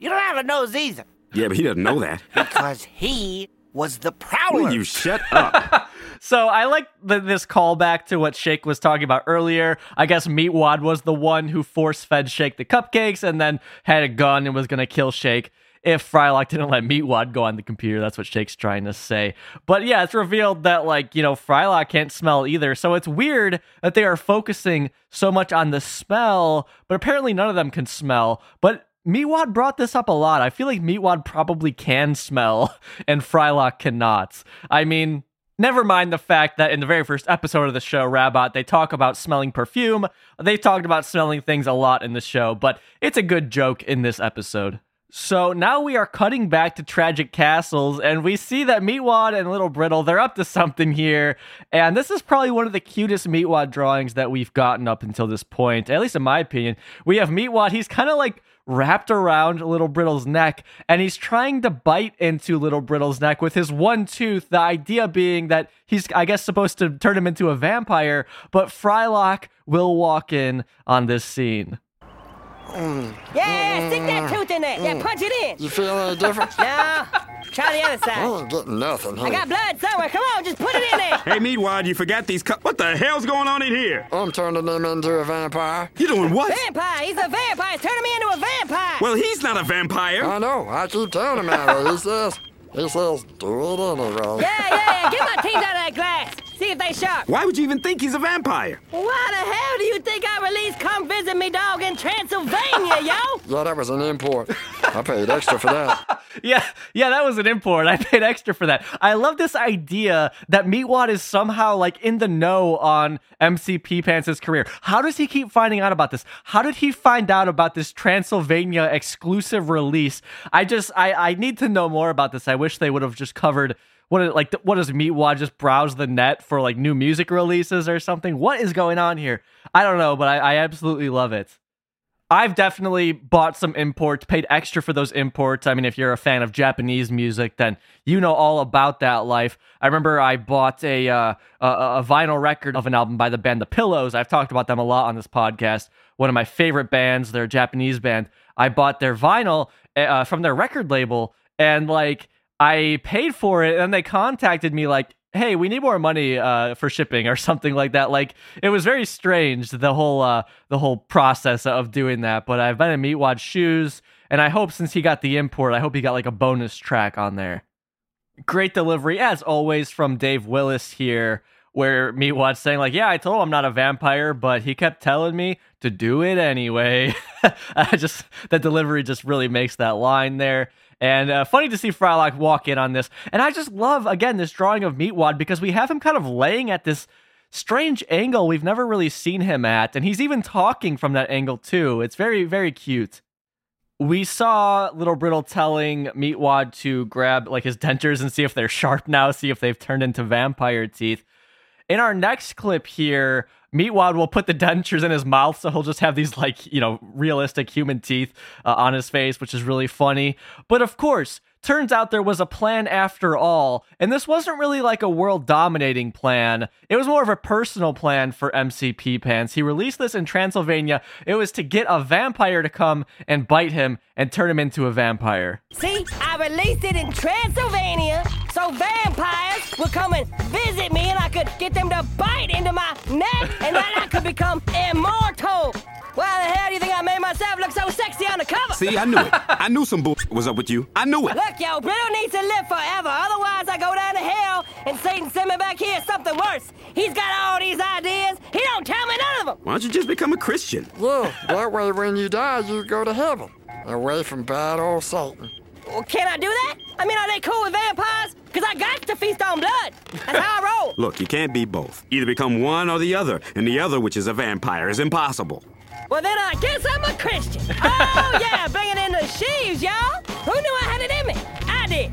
you don't have a nose either. Yeah, but he doesn't know that. <laughs> Because he was the prowler. Will you shut up? <laughs> So I like the, this callback to what Shake was talking about earlier. I guess Meatwad was the one who force fed Shake the cupcakes and then had a gun and was going to kill Shake if Frylock didn't let Meatwad go on the computer. That's what Shake's trying to say. But yeah, it's revealed that, like, you know, Frylock can't smell either. So it's weird that they are focusing so much on the smell, but apparently none of them can smell. But Meatwad brought this up a lot. I feel like Meatwad probably can smell <laughs> and Frylock cannot. I mean, never mind the fact that in the very first episode of the show, Rabot, they talk about smelling perfume. They talked about smelling things a lot in the show, but it's a good joke in this episode. So now we are cutting back to Tragic Castles, and we see that Meatwad and Little Brittle, they're up to something here. And this is probably one of the cutest Meatwad drawings that we've gotten up until this point, at least in my opinion. We have Meatwad, he's kind of like wrapped around Little Brittle's neck, and he's trying to bite into Little Brittle's neck with his one tooth. The idea being that he's, I guess, supposed to turn him into a vampire, but Frylock will walk in on this scene. Yeah, yeah, stick that tooth in there. Yeah, mm. punch it in. You feel any different? <laughs> No, try the other side. I side. ain't getting nothing I got blood somewhere. Come on, just put it in there. <laughs> Hey, Meatwad, you forgot these cups. What the hell's going on in here? I'm turning him into a vampire. You doing what? Vampire. He's a vampire. Turn me into a vampire. Well, he's not a vampire. I know. I keep telling him that. He says, he says, do it anyway. Yeah, yeah, yeah. Get my teeth out of that glass. See they sharp. Why would you even think he's a vampire? Why the hell do you think I released Come Visit Me Dog in Transylvania, yo? <laughs> Yeah, that was an import. I paid extra for that. <laughs> Yeah, yeah, that was an import. I paid extra for that. I love this idea that Meatwad is somehow like in the know on MC Pee Pants' career. How does he keep finding out about this? How did he find out about this Transylvania exclusive release? I just, I, I need to know more about this. I wish they would have just covered what, is- like, what does Meatwad just browse the net for like new music releases or something? What is going on here? I don't know, but I, I absolutely love it. I've definitely bought some imports, paid extra for those imports. I mean, if you're a fan of Japanese music, then you know all about that life. I remember I bought a uh, a, a vinyl record of an album by the band The Pillows. I've talked about them a lot on this podcast. One of my favorite bands, they're a Japanese band. I bought their vinyl uh, from their record label, and like I paid for it, and they contacted me like, hey we need more money uh, for shipping or <laughs> something like that. Like it was very strange the whole uh, the whole process of doing that but i've been in meatwad's shoes and i hope since he got the import i hope he got like a bonus track on there. Great delivery as always from dave willis here where meatwad's saying like yeah i told him i'm not a vampire but he kept telling me to do it anyway. <laughs> I just that delivery just really makes that line there and uh, funny to see Frylock walk in on this. And I just love, again, this drawing of Meatwad because we have him kind of laying at this strange angle we've never really seen him at. And he's even talking from that angle, too. It's very, very cute. We saw Little Brittle telling Meatwad to grab like his dentures and see if they're sharp now, see if they've turned into vampire teeth. In our next clip here, Meatwad will put the dentures in his mouth, so he'll just have these like you know realistic human teeth uh, on his face, which is really funny. But of course, turns out there was a plan after all, and this wasn't really like a world dominating plan. It was more of a personal plan for MC Pee Pants. He released this in Transylvania. It was to get a vampire to come and bite him and turn him into a vampire. See, I released it in Transylvania so vampires would come and visit me and I could get them to bite into my neck and then I could become immortal. Why the hell do you think I made myself look so sexy on the cover? See, I knew it. I knew some bull was up with you. I knew it. Look, yo, Brittle needs to live forever. Otherwise, I go down to hell and Satan send me back here something worse. He's got all these ideas. He don't tell me none of them. Why don't you just become a Christian? Yeah, that way when you die, you go to heaven. Away from bad old Satan. Well, can I do that? I mean, are they cool with vampires? Because I got to feast on blood. That's how I roll. <laughs> Look, you can't be both. Either become one or the other, and the other, which is a vampire, is impossible. <laughs> Well, then I guess I'm a Christian. Oh, yeah, <laughs> bringing in the sheaves, y'all. Who knew I had it in me? I did.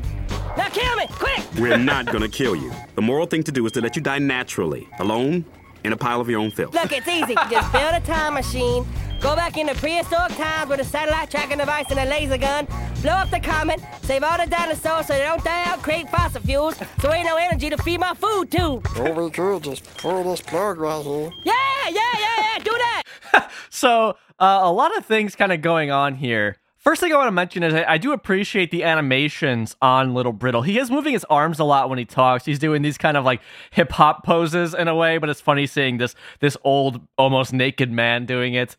Now kill me, quick. We're <laughs> not gonna kill you. The moral thing to do is to let you die naturally, alone, in a pile of your own filth. Look, it's easy. Just build a time machine, go back into prehistoric times with a satellite tracking device and a laser gun, blow up the comet, save all the dinosaurs so they don't die out, create fossil fuels, so ain't no energy to feed my food too. Or we could just pull this plug right here. Yeah, yeah, yeah, yeah, do that. <laughs> So, uh, a lot of things kind of going on here. First thing I want to mention is I, I do appreciate the animations on Little Brittle. He is moving his arms a lot when he talks. He's doing these kind of like hip hop poses in a way, but it's funny seeing this this old, almost naked man doing it.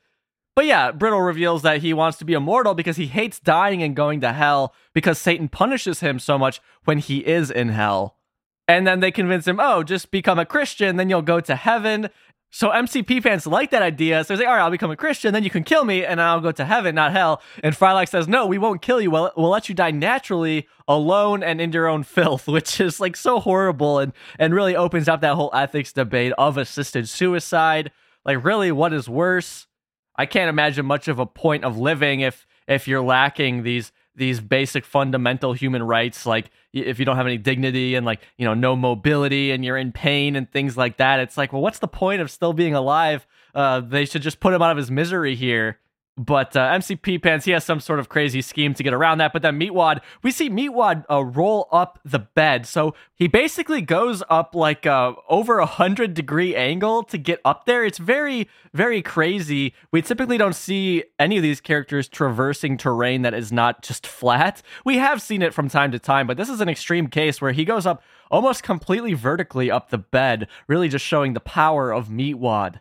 But yeah, Brittle reveals that he wants to be immortal because he hates dying and going to hell because Satan punishes him so much when he is in hell. And then they convince him, oh, just become a Christian, then you'll go to heaven. So MCP fans like that idea. So he's like, all right, I'll become a Christian, then you can kill me and I'll go to heaven, not hell. And Frylock says, no, we won't kill you. We'll, we'll let you die naturally, alone and in your own filth, <laughs> which is like so horrible and, and really opens up that whole ethics debate of assisted suicide. Like, really, what is worse? I can't imagine much of a point of living if if you're lacking these these basic fundamental human rights like if you don't have any dignity and like you know no mobility and you're in pain and things like that it's like well what's the point of still being alive? Uh, they should just put him out of his misery here but uh, MC Pee Pants, he has some sort of crazy scheme to get around that. But then Meatwad, we see Meatwad uh, roll up the bed. So he basically goes up like uh, over a hundred degree angle to get up there. It's very, very crazy. We typically don't see any of these characters traversing terrain that is not just flat. We have seen it from time to time, but this is an extreme case where he goes up almost completely vertically up the bed, really just showing the power of Meatwad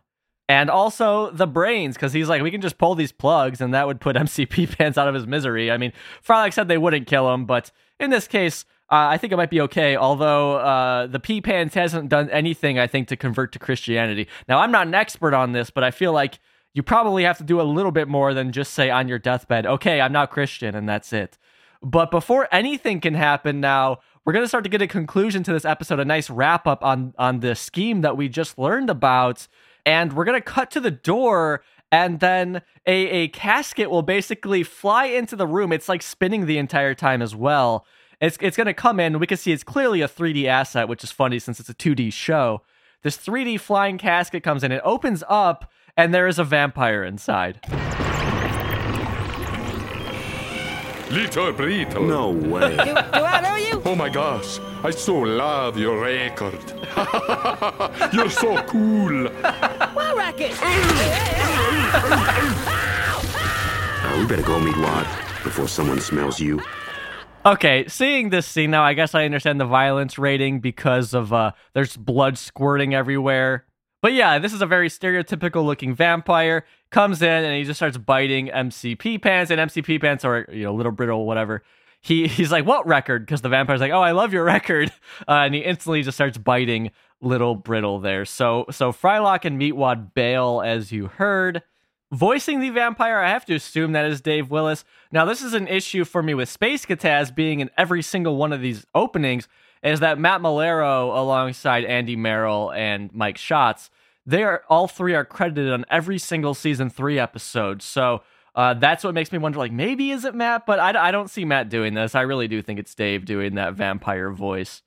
and also the brains because he's like we can just pull these plugs and that would put <laughs> mc pee pants out of his misery. I mean Frylock said they wouldn't kill him but in this case uh, i think it might be okay although uh, the pee pants hasn't done anything i think to convert to christianity. Now i'm not an expert on this but i feel like you probably have to do a little bit more than just say on your deathbed okay i'm not christian and that's it. But before anything can happen now we're going to start to get a conclusion to this episode a nice wrap up on on the scheme that we just learned about and we're gonna cut to the door and then a, a casket will basically fly into the room it's like spinning the entire time as well it's, it's gonna come in we can see it's clearly a 3d asset which is funny since it's a 2d show this 3d flying casket comes in it opens up and there is a vampire inside Little Brittle. No way. <laughs> Do, do I know you? Oh my gosh, I so love your record. <laughs> You're so cool. What record? Uh, we better go meet Wad before someone smells you. Okay, seeing this scene now, I guess I understand the violence rating because of uh there's blood squirting everywhere. But yeah, this is a very stereotypical looking vampire. Comes in and he just starts biting MC Pee pants, and MC Pee pants are you know little brittle whatever. He he's like, "What record?" Because the vampire's like, "Oh, I love your record," <laughs> uh, and he instantly just starts biting little brittle there. So so Frylock and Meatwad bail as you heard. Voicing the vampire, I have to assume that is Dave Willis. Now, this is an issue for me with Space Kataz being in every single one of these openings, is that Matt Maiellaro alongside Andy Merrill and Mike Schatz, they are all three are credited on every single season three episode. So uh, that's what makes me wonder, like maybe is it Matt? But I, I don't see Matt doing this. I really do think it's Dave doing that vampire voice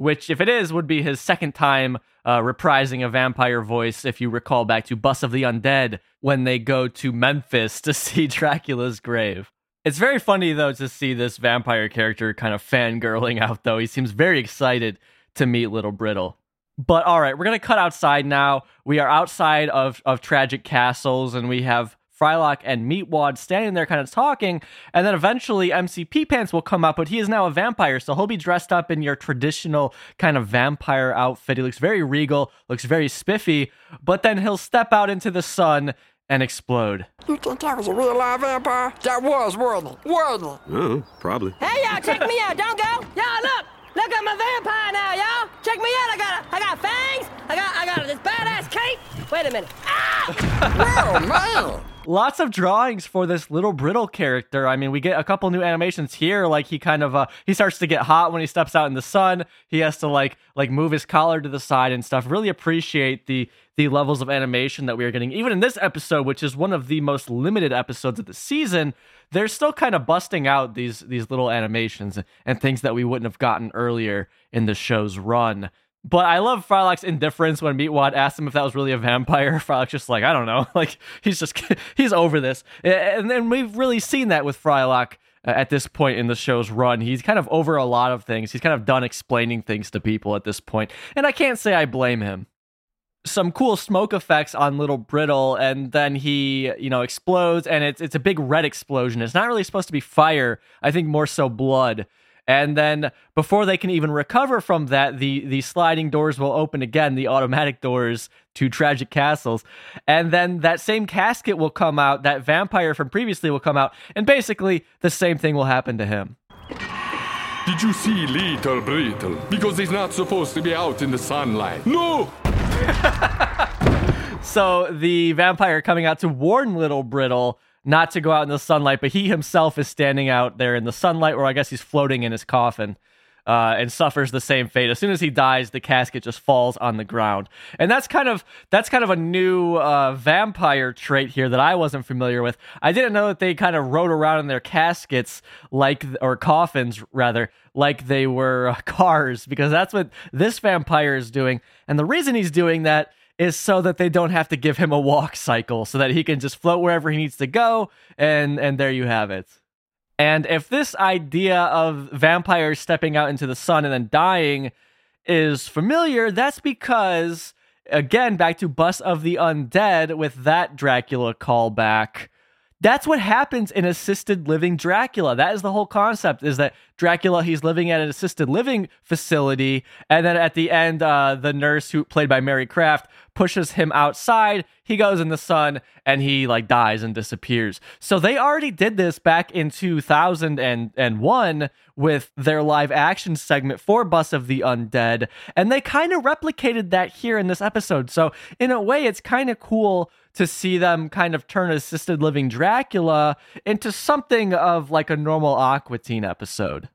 which, if it is, would be his second time uh, reprising a vampire voice. If you recall back to Bus of the Undead when they go to Memphis to <laughs> see Dracula's grave. It's very funny, though, to see this vampire character kind of fangirling out, though. He seems very excited to meet Little Brittle. But all right, we're going to cut outside now. We are outside of, of Tragic Castles, and we have Frylock and Meatwad standing there kind of talking, and then eventually MC Pee Pants will come up, but he is now a vampire, so he'll be dressed up in your traditional kind of vampire outfit. He looks very regal, looks very spiffy, but then he'll step out into the sun and explode. You think that was a real live vampire? That was, wasn't it? Wasn't it? Oh, probably. Hey y'all, check me out. Don't go. Y'all look. Look, I'm a vampire now, y'all. Check me out. I got a, I got fangs. I got I got this badass cape. Wait a minute. Ah! <laughs> Oh, man. Lots of drawings for this little brittle character. I mean, we get a couple new animations here. Like he kind of uh, he starts to get hot when he steps out in the sun. He has to like like move his collar to the side and stuff. Really appreciate the the levels of animation that we are getting. Even in this episode, which is one of the most limited episodes of the season, they're still kind of busting out these these little animations and things that we wouldn't have gotten earlier in the show's run. But I love Frylock's indifference when Meatwad asked him if that was really a vampire. <laughs> Frylock's just like, I don't know. <laughs> Like, he's just, <laughs> he's over this. And then we've really seen that with Frylock uh, at this point in the show's run. He's kind of over a lot of things. He's kind of done explaining things to people at this point. And I can't say I blame him. some cool smoke effects on Little Brittle, and then he, you know, explodes, and it's it's a big red explosion. It's not really supposed to be fire. I think more so blood. And then before they can even recover from that, the the sliding doors will open again, the automatic doors to tragic castles. And then that same casket will come out, that vampire from previously will come out, and basically the same thing will happen to him. Did you see Little Brittle? Because he's not supposed to be out in the sunlight. No! <laughs> So the vampire coming out to warn Little Brittle not to go out in the sunlight, but he himself is standing out there in the sunlight, or I guess he's floating in his coffin. Uh, and suffers the same fate. As soon as he dies, the casket just falls on the ground, and that's kind of that's kind of a new uh, vampire trait here that I wasn't familiar with. I didn't know that they kind of rode around in their caskets like or coffins rather like they were uh, <laughs> cars because that's what this vampire is doing, and the reason he's doing that is so that they don't have to give him a walk cycle so that he can just float wherever he needs to go and and there you have it. And if this idea of vampires stepping out into the sun and then dying is familiar, that's because again back to Bus of the Undead with that Dracula callback. That's what happens in assisted living Dracula. That is the whole concept is that Dracula he's living at an assisted living facility and then at the end uh, the nurse who played by Mary Craft pushes him outside. He goes in the sun and he like dies and disappears. So they already did this back in 2001 with their live action segment for Bus of the Undead and they kind of replicated that here in this episode. So in a way it's kind of cool to see them kind of turn assisted living Dracula into something of like a normal Aqua Teen episode.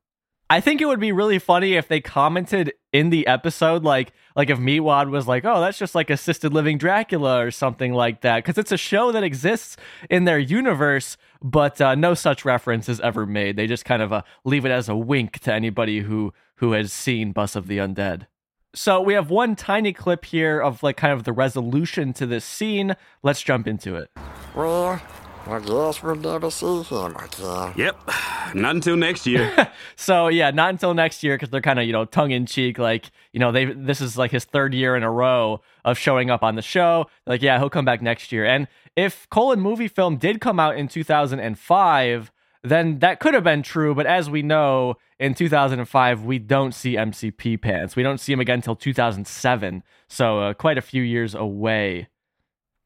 I think it would be really funny if they commented in the episode, like like if Meatwad was like, "Oh, that's just like assisted living Dracula" or something like that, because it's a show that exists in their universe, but uh, no such reference is ever made. They just kind of uh, leave it as a wink to anybody who who has seen Bus of the Undead. So we have one tiny clip here of like kind of the resolution to this scene. Let's jump into it. Well, I guess we'll never see him again. Yep. Not until next year. <laughs> so yeah, not until next year because they're kind of you know tongue in cheek, like you know they this is like his third year in a row of showing up on the show. Like yeah, he'll come back next year. And if Colon movie film did come out in 2005, then that could have been true. But as we know, in 2005 we don't see MC Pee pants. We don't see him again until 2007. So uh, quite a few years away.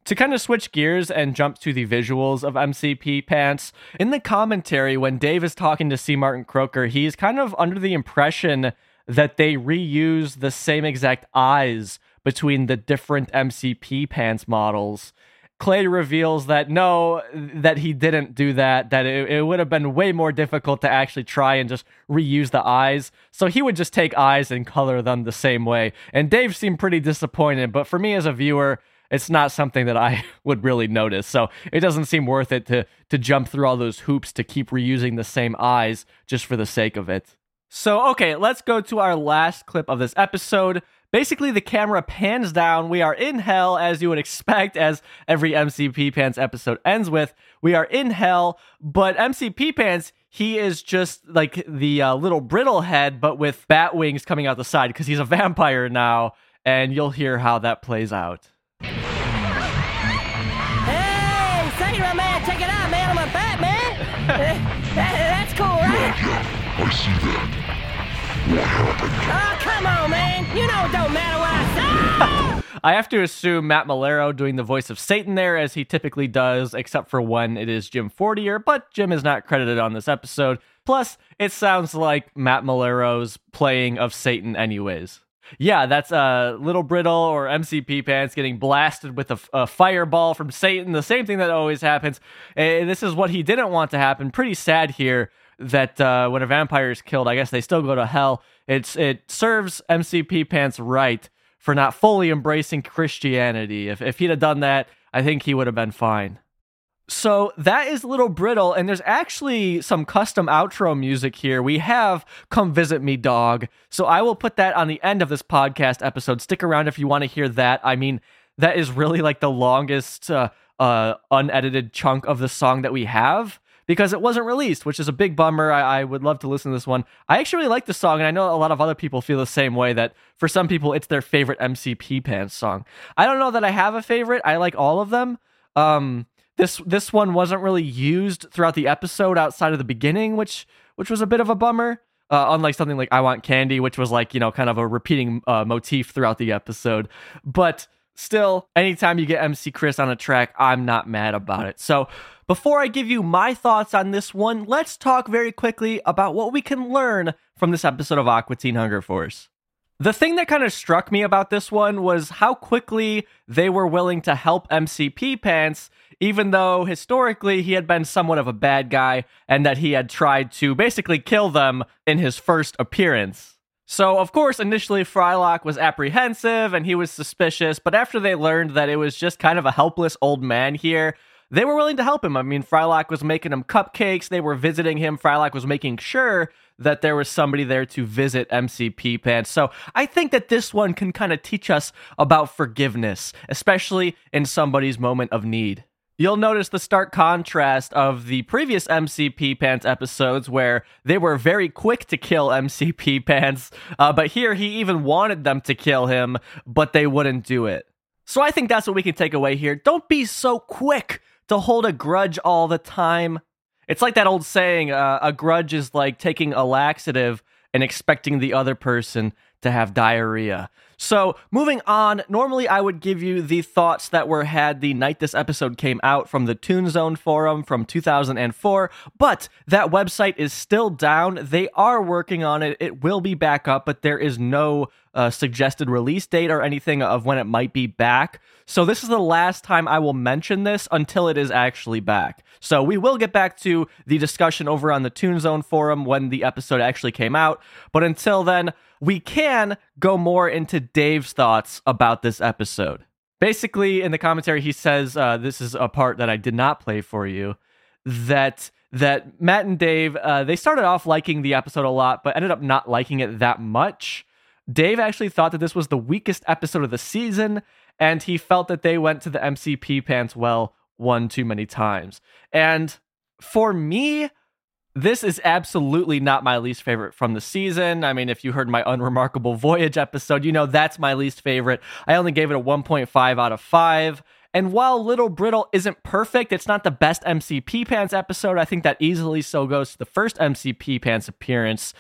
To kind of switch gears and jump to the visuals of MC Pee Pants, in the commentary, when Dave is talking to C. Martin Croker, he's kind of under the impression that they reuse the same exact eyes between the different MC Pee Pants models. Clay reveals that no, that he didn't do that, that it, it would have been way more difficult to actually try and just reuse the eyes. So he would just take eyes and color them the same way. And Dave seemed pretty disappointed, but for me as a viewer, it's not something that I <laughs> would really notice. So it doesn't seem worth it to to jump through all those hoops to keep reusing the same eyes just for the sake of it. So okay, let's go to our last clip of this episode. Basically, the camera pans down. We are in hell, as you would expect, as every MC Pee Pants episode ends with. We are in hell, but MC Pee Pants, he is just like the uh, little brittle head, but with bat wings coming out the side because he's a vampire now, and you'll hear how that plays out. Hey, Sailor Man, check it out, man. I'm a Batman. That- <laughs> that's cool, right? I see that. Oh, come on, man. You know it don't matter what I say. <laughs> I have to assume Matt Maiellaro doing the voice of Satan there, as he typically does, except for when it is Jim Fortier, but Jim is not credited on this episode. Plus, it sounds like Matt Maiellaro's playing of Satan, anyways. Yeah, that's uh, Little Brittle or MC Pee Pants getting blasted with a, fireball from Satan. The same thing that always happens. And this is what he didn't want to happen. Pretty sad here that uh, when a vampire is killed, I guess they still go to hell. It's it serves MC Pee Pants right for not fully embracing Christianity. If if he'd have done that, I think he would have been fine. So that is Little Brittle, and there's actually some custom outro music here. We have Come Visit Me Dog. So I will put that on the end of this podcast episode. Stick around if you want to hear that. I mean, that is really like the longest uh, uh, unedited chunk of the song that we have because it wasn't released, which is a big bummer. I, I would love to listen to this one. I actually really like the song, and I know a lot of other people feel the same way that for some people it's their favorite MC Pee Pants song. I don't know that I have a favorite. I like all of them. Um, this this one wasn't really used throughout the episode outside of the beginning, which which was a bit of a bummer. Uh, unlike something like I Want Candy, which was like, you know, kind of a repeating uh, motif throughout the episode. But still, anytime you get MC Chris on a track, I'm not mad about it. So before I give you my thoughts on this one, let's talk very quickly about what we can learn from this episode of Aqua Teen Hunger Force. The thing that kind of struck me about this one was how quickly they were willing to help MC Pee Pants, even though historically he had been somewhat of a bad guy and that he had tried to basically kill them in his first appearance. So, of course, initially Frylock was apprehensive and he was suspicious, but after they learned that it was just kind of a helpless old man here, they were willing to help him. I mean, Frylock was making him cupcakes, they were visiting him. Frylock was making sure that there was somebody there to visit MC Pee Pants. So I think that this one can kind of teach us about forgiveness, especially in somebody's moment of need. You'll notice the stark contrast of the previous MC Pee Pants episodes where they were very quick to kill MC Pee Pants, uh, but here he even wanted them to kill him, but they wouldn't do it. So I think that's what we can take away here. Don't be so quick to hold a grudge all the time. It's like that old saying uh, a grudge is like taking a laxative and expecting the other person to have diarrhea. So, moving on, normally I would give you the thoughts that were had the night this episode came out from the Toon Zone forum from 2004, but that website is still down. They are working on it. It will be back up, but there is no uh, suggested release date or anything of when it might be back. So, this is the last time I will mention this until it is actually back. So, we will get back to the discussion over on the Toon Zone forum when the episode actually came out. But until then, we can go more into Dave's thoughts about this episode. Basically, in the commentary, he says, uh, "This is a part that I did not play for you." That that Matt and Dave uh, they started off liking the episode a lot, but ended up not liking it that much. Dave actually thought that this was the weakest episode of the season, and he felt that they went to the MC Pee pants well one too many times. And for me, this is absolutely not my least favorite from the season. I mean, if you heard my Unremarkable <laughs> Voyage episode, you know that's my least favorite. I only gave it a 1.5 out of 5. And while Little Brittle isn't perfect, it's not the best MC Pee Pants episode. I think that easily so goes to the first MC Pee Pants appearance.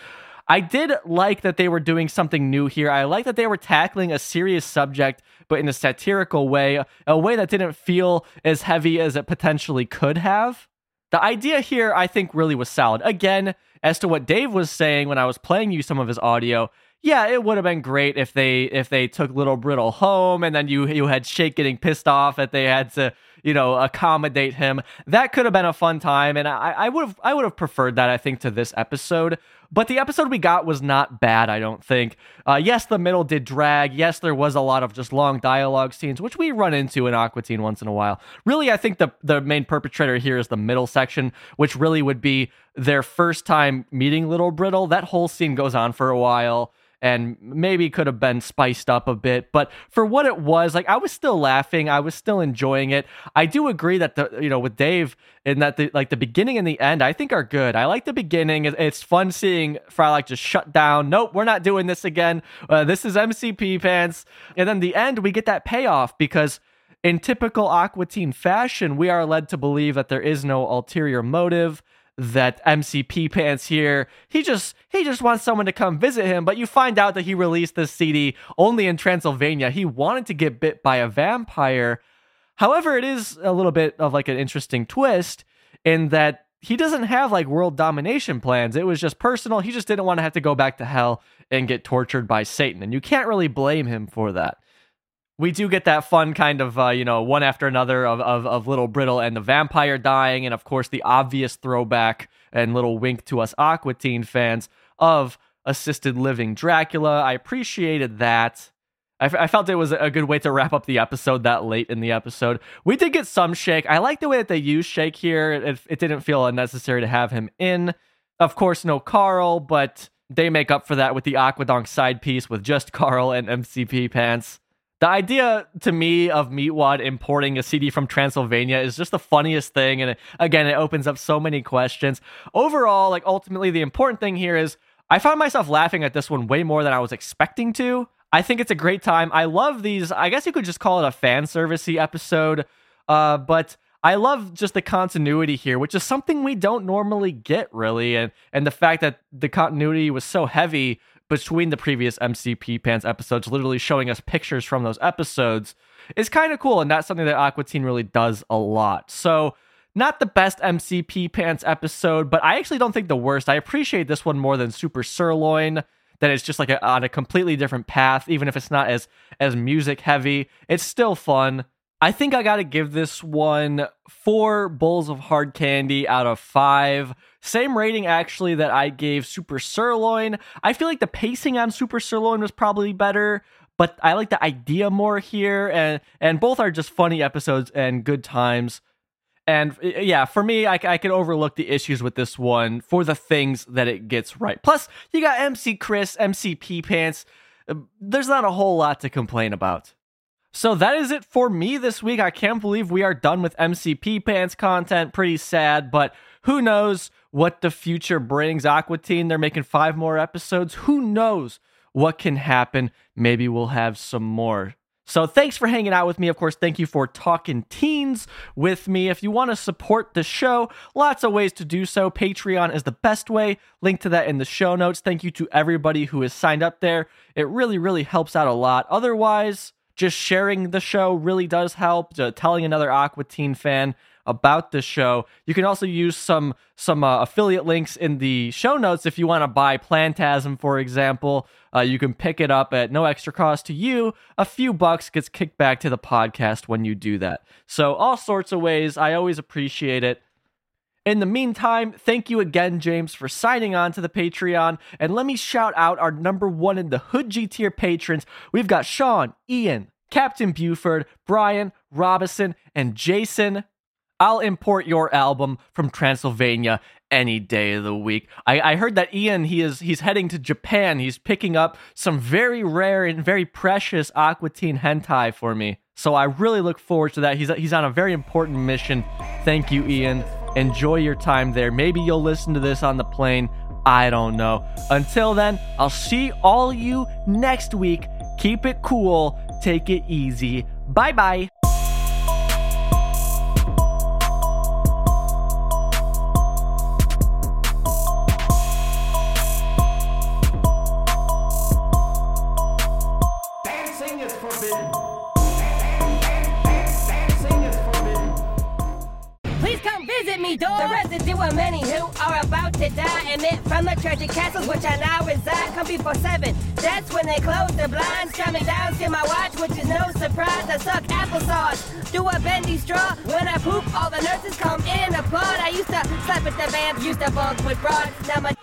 I did like that they were doing something new here. I like that they were tackling a serious subject, but in a satirical way, a way that didn't feel as heavy as it potentially could have. The idea here, I think, really was solid. Again, as to what Dave was saying when I was playing you some of his audio, yeah, it would have been great if they if they took Little Brittle home and then you you had Shake getting pissed off that they had to you know accommodate him. That could have been a fun time, and I would have I would have preferred that I think to this episode. But the episode we got was not bad, I don't think. Uh, yes, the middle did drag. Yes, there was a lot of just long dialogue scenes, which we run into in Aqua Teen once in a while. Really, I think the the main perpetrator here is the middle section, which really would be their first time meeting Little Brittle. That whole scene goes on for a while and maybe could have been spiced up a bit but for what it was like i was still laughing i was still enjoying it. I do agree that the you know with dave in that the like the beginning and the end i think are good. I like the beginning it's fun seeing frylock just shut down. Nope we're not doing this again. Uh, this is mc pee pants. And then the end we get that payoff because in typical Aqua Teen fashion, we are led to believe that there is no ulterior motive that MC Pee pants here. He just he just wants someone to come visit him, but you find out that he released this CD only in Transylvania. He wanted to get bit by a vampire. However, it is a little bit of like an interesting twist in that he doesn't have like world domination plans. It was just personal. He just didn't want to have to go back to hell and get tortured by Satan. And you can't really blame him for that we do get that fun kind of uh, you know one after another of, of of little brittle and the vampire dying and of course the obvious throwback and little wink to us aqua teen fans of assisted living dracula. I appreciated that. I, f- I felt it was a good way to wrap up the episode that late in the episode. We did get some shake. I like the way that they use shake here. It, it didn't feel unnecessary to have him in. Of course no carl but they make up for that with the aquadonk side piece with just carl and mc pee pants The idea to me of Meatwad importing a CD from Transylvania is just the funniest thing. And it, again, it opens up so many questions. Overall, like ultimately, the important thing here is I found myself laughing at this one way more than I was expecting to. I think it's a great time. I love these. I guess you could just call it a fan servicey episode, uh, but I love just the continuity here, which is something we don't normally get really, and and the fact that the continuity was so heavy between the previous MC Pee Pants episodes, literally showing us pictures from those episodes, is kind of cool, and that's something that Aqua Teen really does a lot. So. Not the best MC Pee Pants episode, but I actually don't think the worst. I appreciate this one more than Super Sirloin that it's just like a, on a completely different path even if it's not as as music heavy it's still fun i think i gotta give this one four bowls of hard candy out of five same rating actually that i gave super sirloin i feel like the pacing on super sirloin was probably better but i like the idea more here and and both are just funny episodes and good times and yeah, for me, I, I can overlook the issues with this one for the things that it gets right. Plus, you got MC Chris, MC Pee Pants. There's not a whole lot to complain about. So that is it for me this week. I can't believe we are done with MC Pee Pants content. Pretty sad, but who knows what the future brings. Aqua Teen, they're making five more episodes. Who knows what can happen? Maybe we'll have some more. So thanks for hanging out with me. Of course, thank you for talking teens with me. If you want to support the show, lots of ways to do so. Patreon is the best way. Link to that in the show notes. Thank you to everybody who has signed up there. It really, really helps out a lot. Otherwise, just sharing the show really does help. Uh, telling another Aqua Teen fan about the show. You can also use some some uh, affiliate links in the show notes if you want to buy Plantasm, for example. Uh, you can pick it up at no extra cost to you. A few bucks gets kicked back to the podcast when you do that. So all sorts of ways. I always appreciate it. In the meantime, thank you again, James, for signing on to the Patreon. And let me shout out our number one in the Hood G tier patrons. We've got Sean, Ian, Captain Buford, Brian, Robinson, and Jason. I'll import your album from Transylvania any day of the week. I, I heard that Ian he is he's heading to Japan. He's picking up some very rare and very precious Aqua Teen hentai for me. So I really look forward to that. He's he's on a very important mission. Thank you, Ian. Enjoy your time there. Maybe you'll listen to this on the plane. I don't know. Until then, I'll see all you next week. Keep it cool. Take it easy. Bye bye. Me, dog. The residue of many who are about to die emit from the tragic castles which I now reside. Come before seven. That's when they close the blinds. Coming down, see my watch, which is no surprise. I suck applesauce. Do a bendy straw. When I poop, all the nurses come in applaud. I used to slap with the vamp, used to bunk with broads. Now my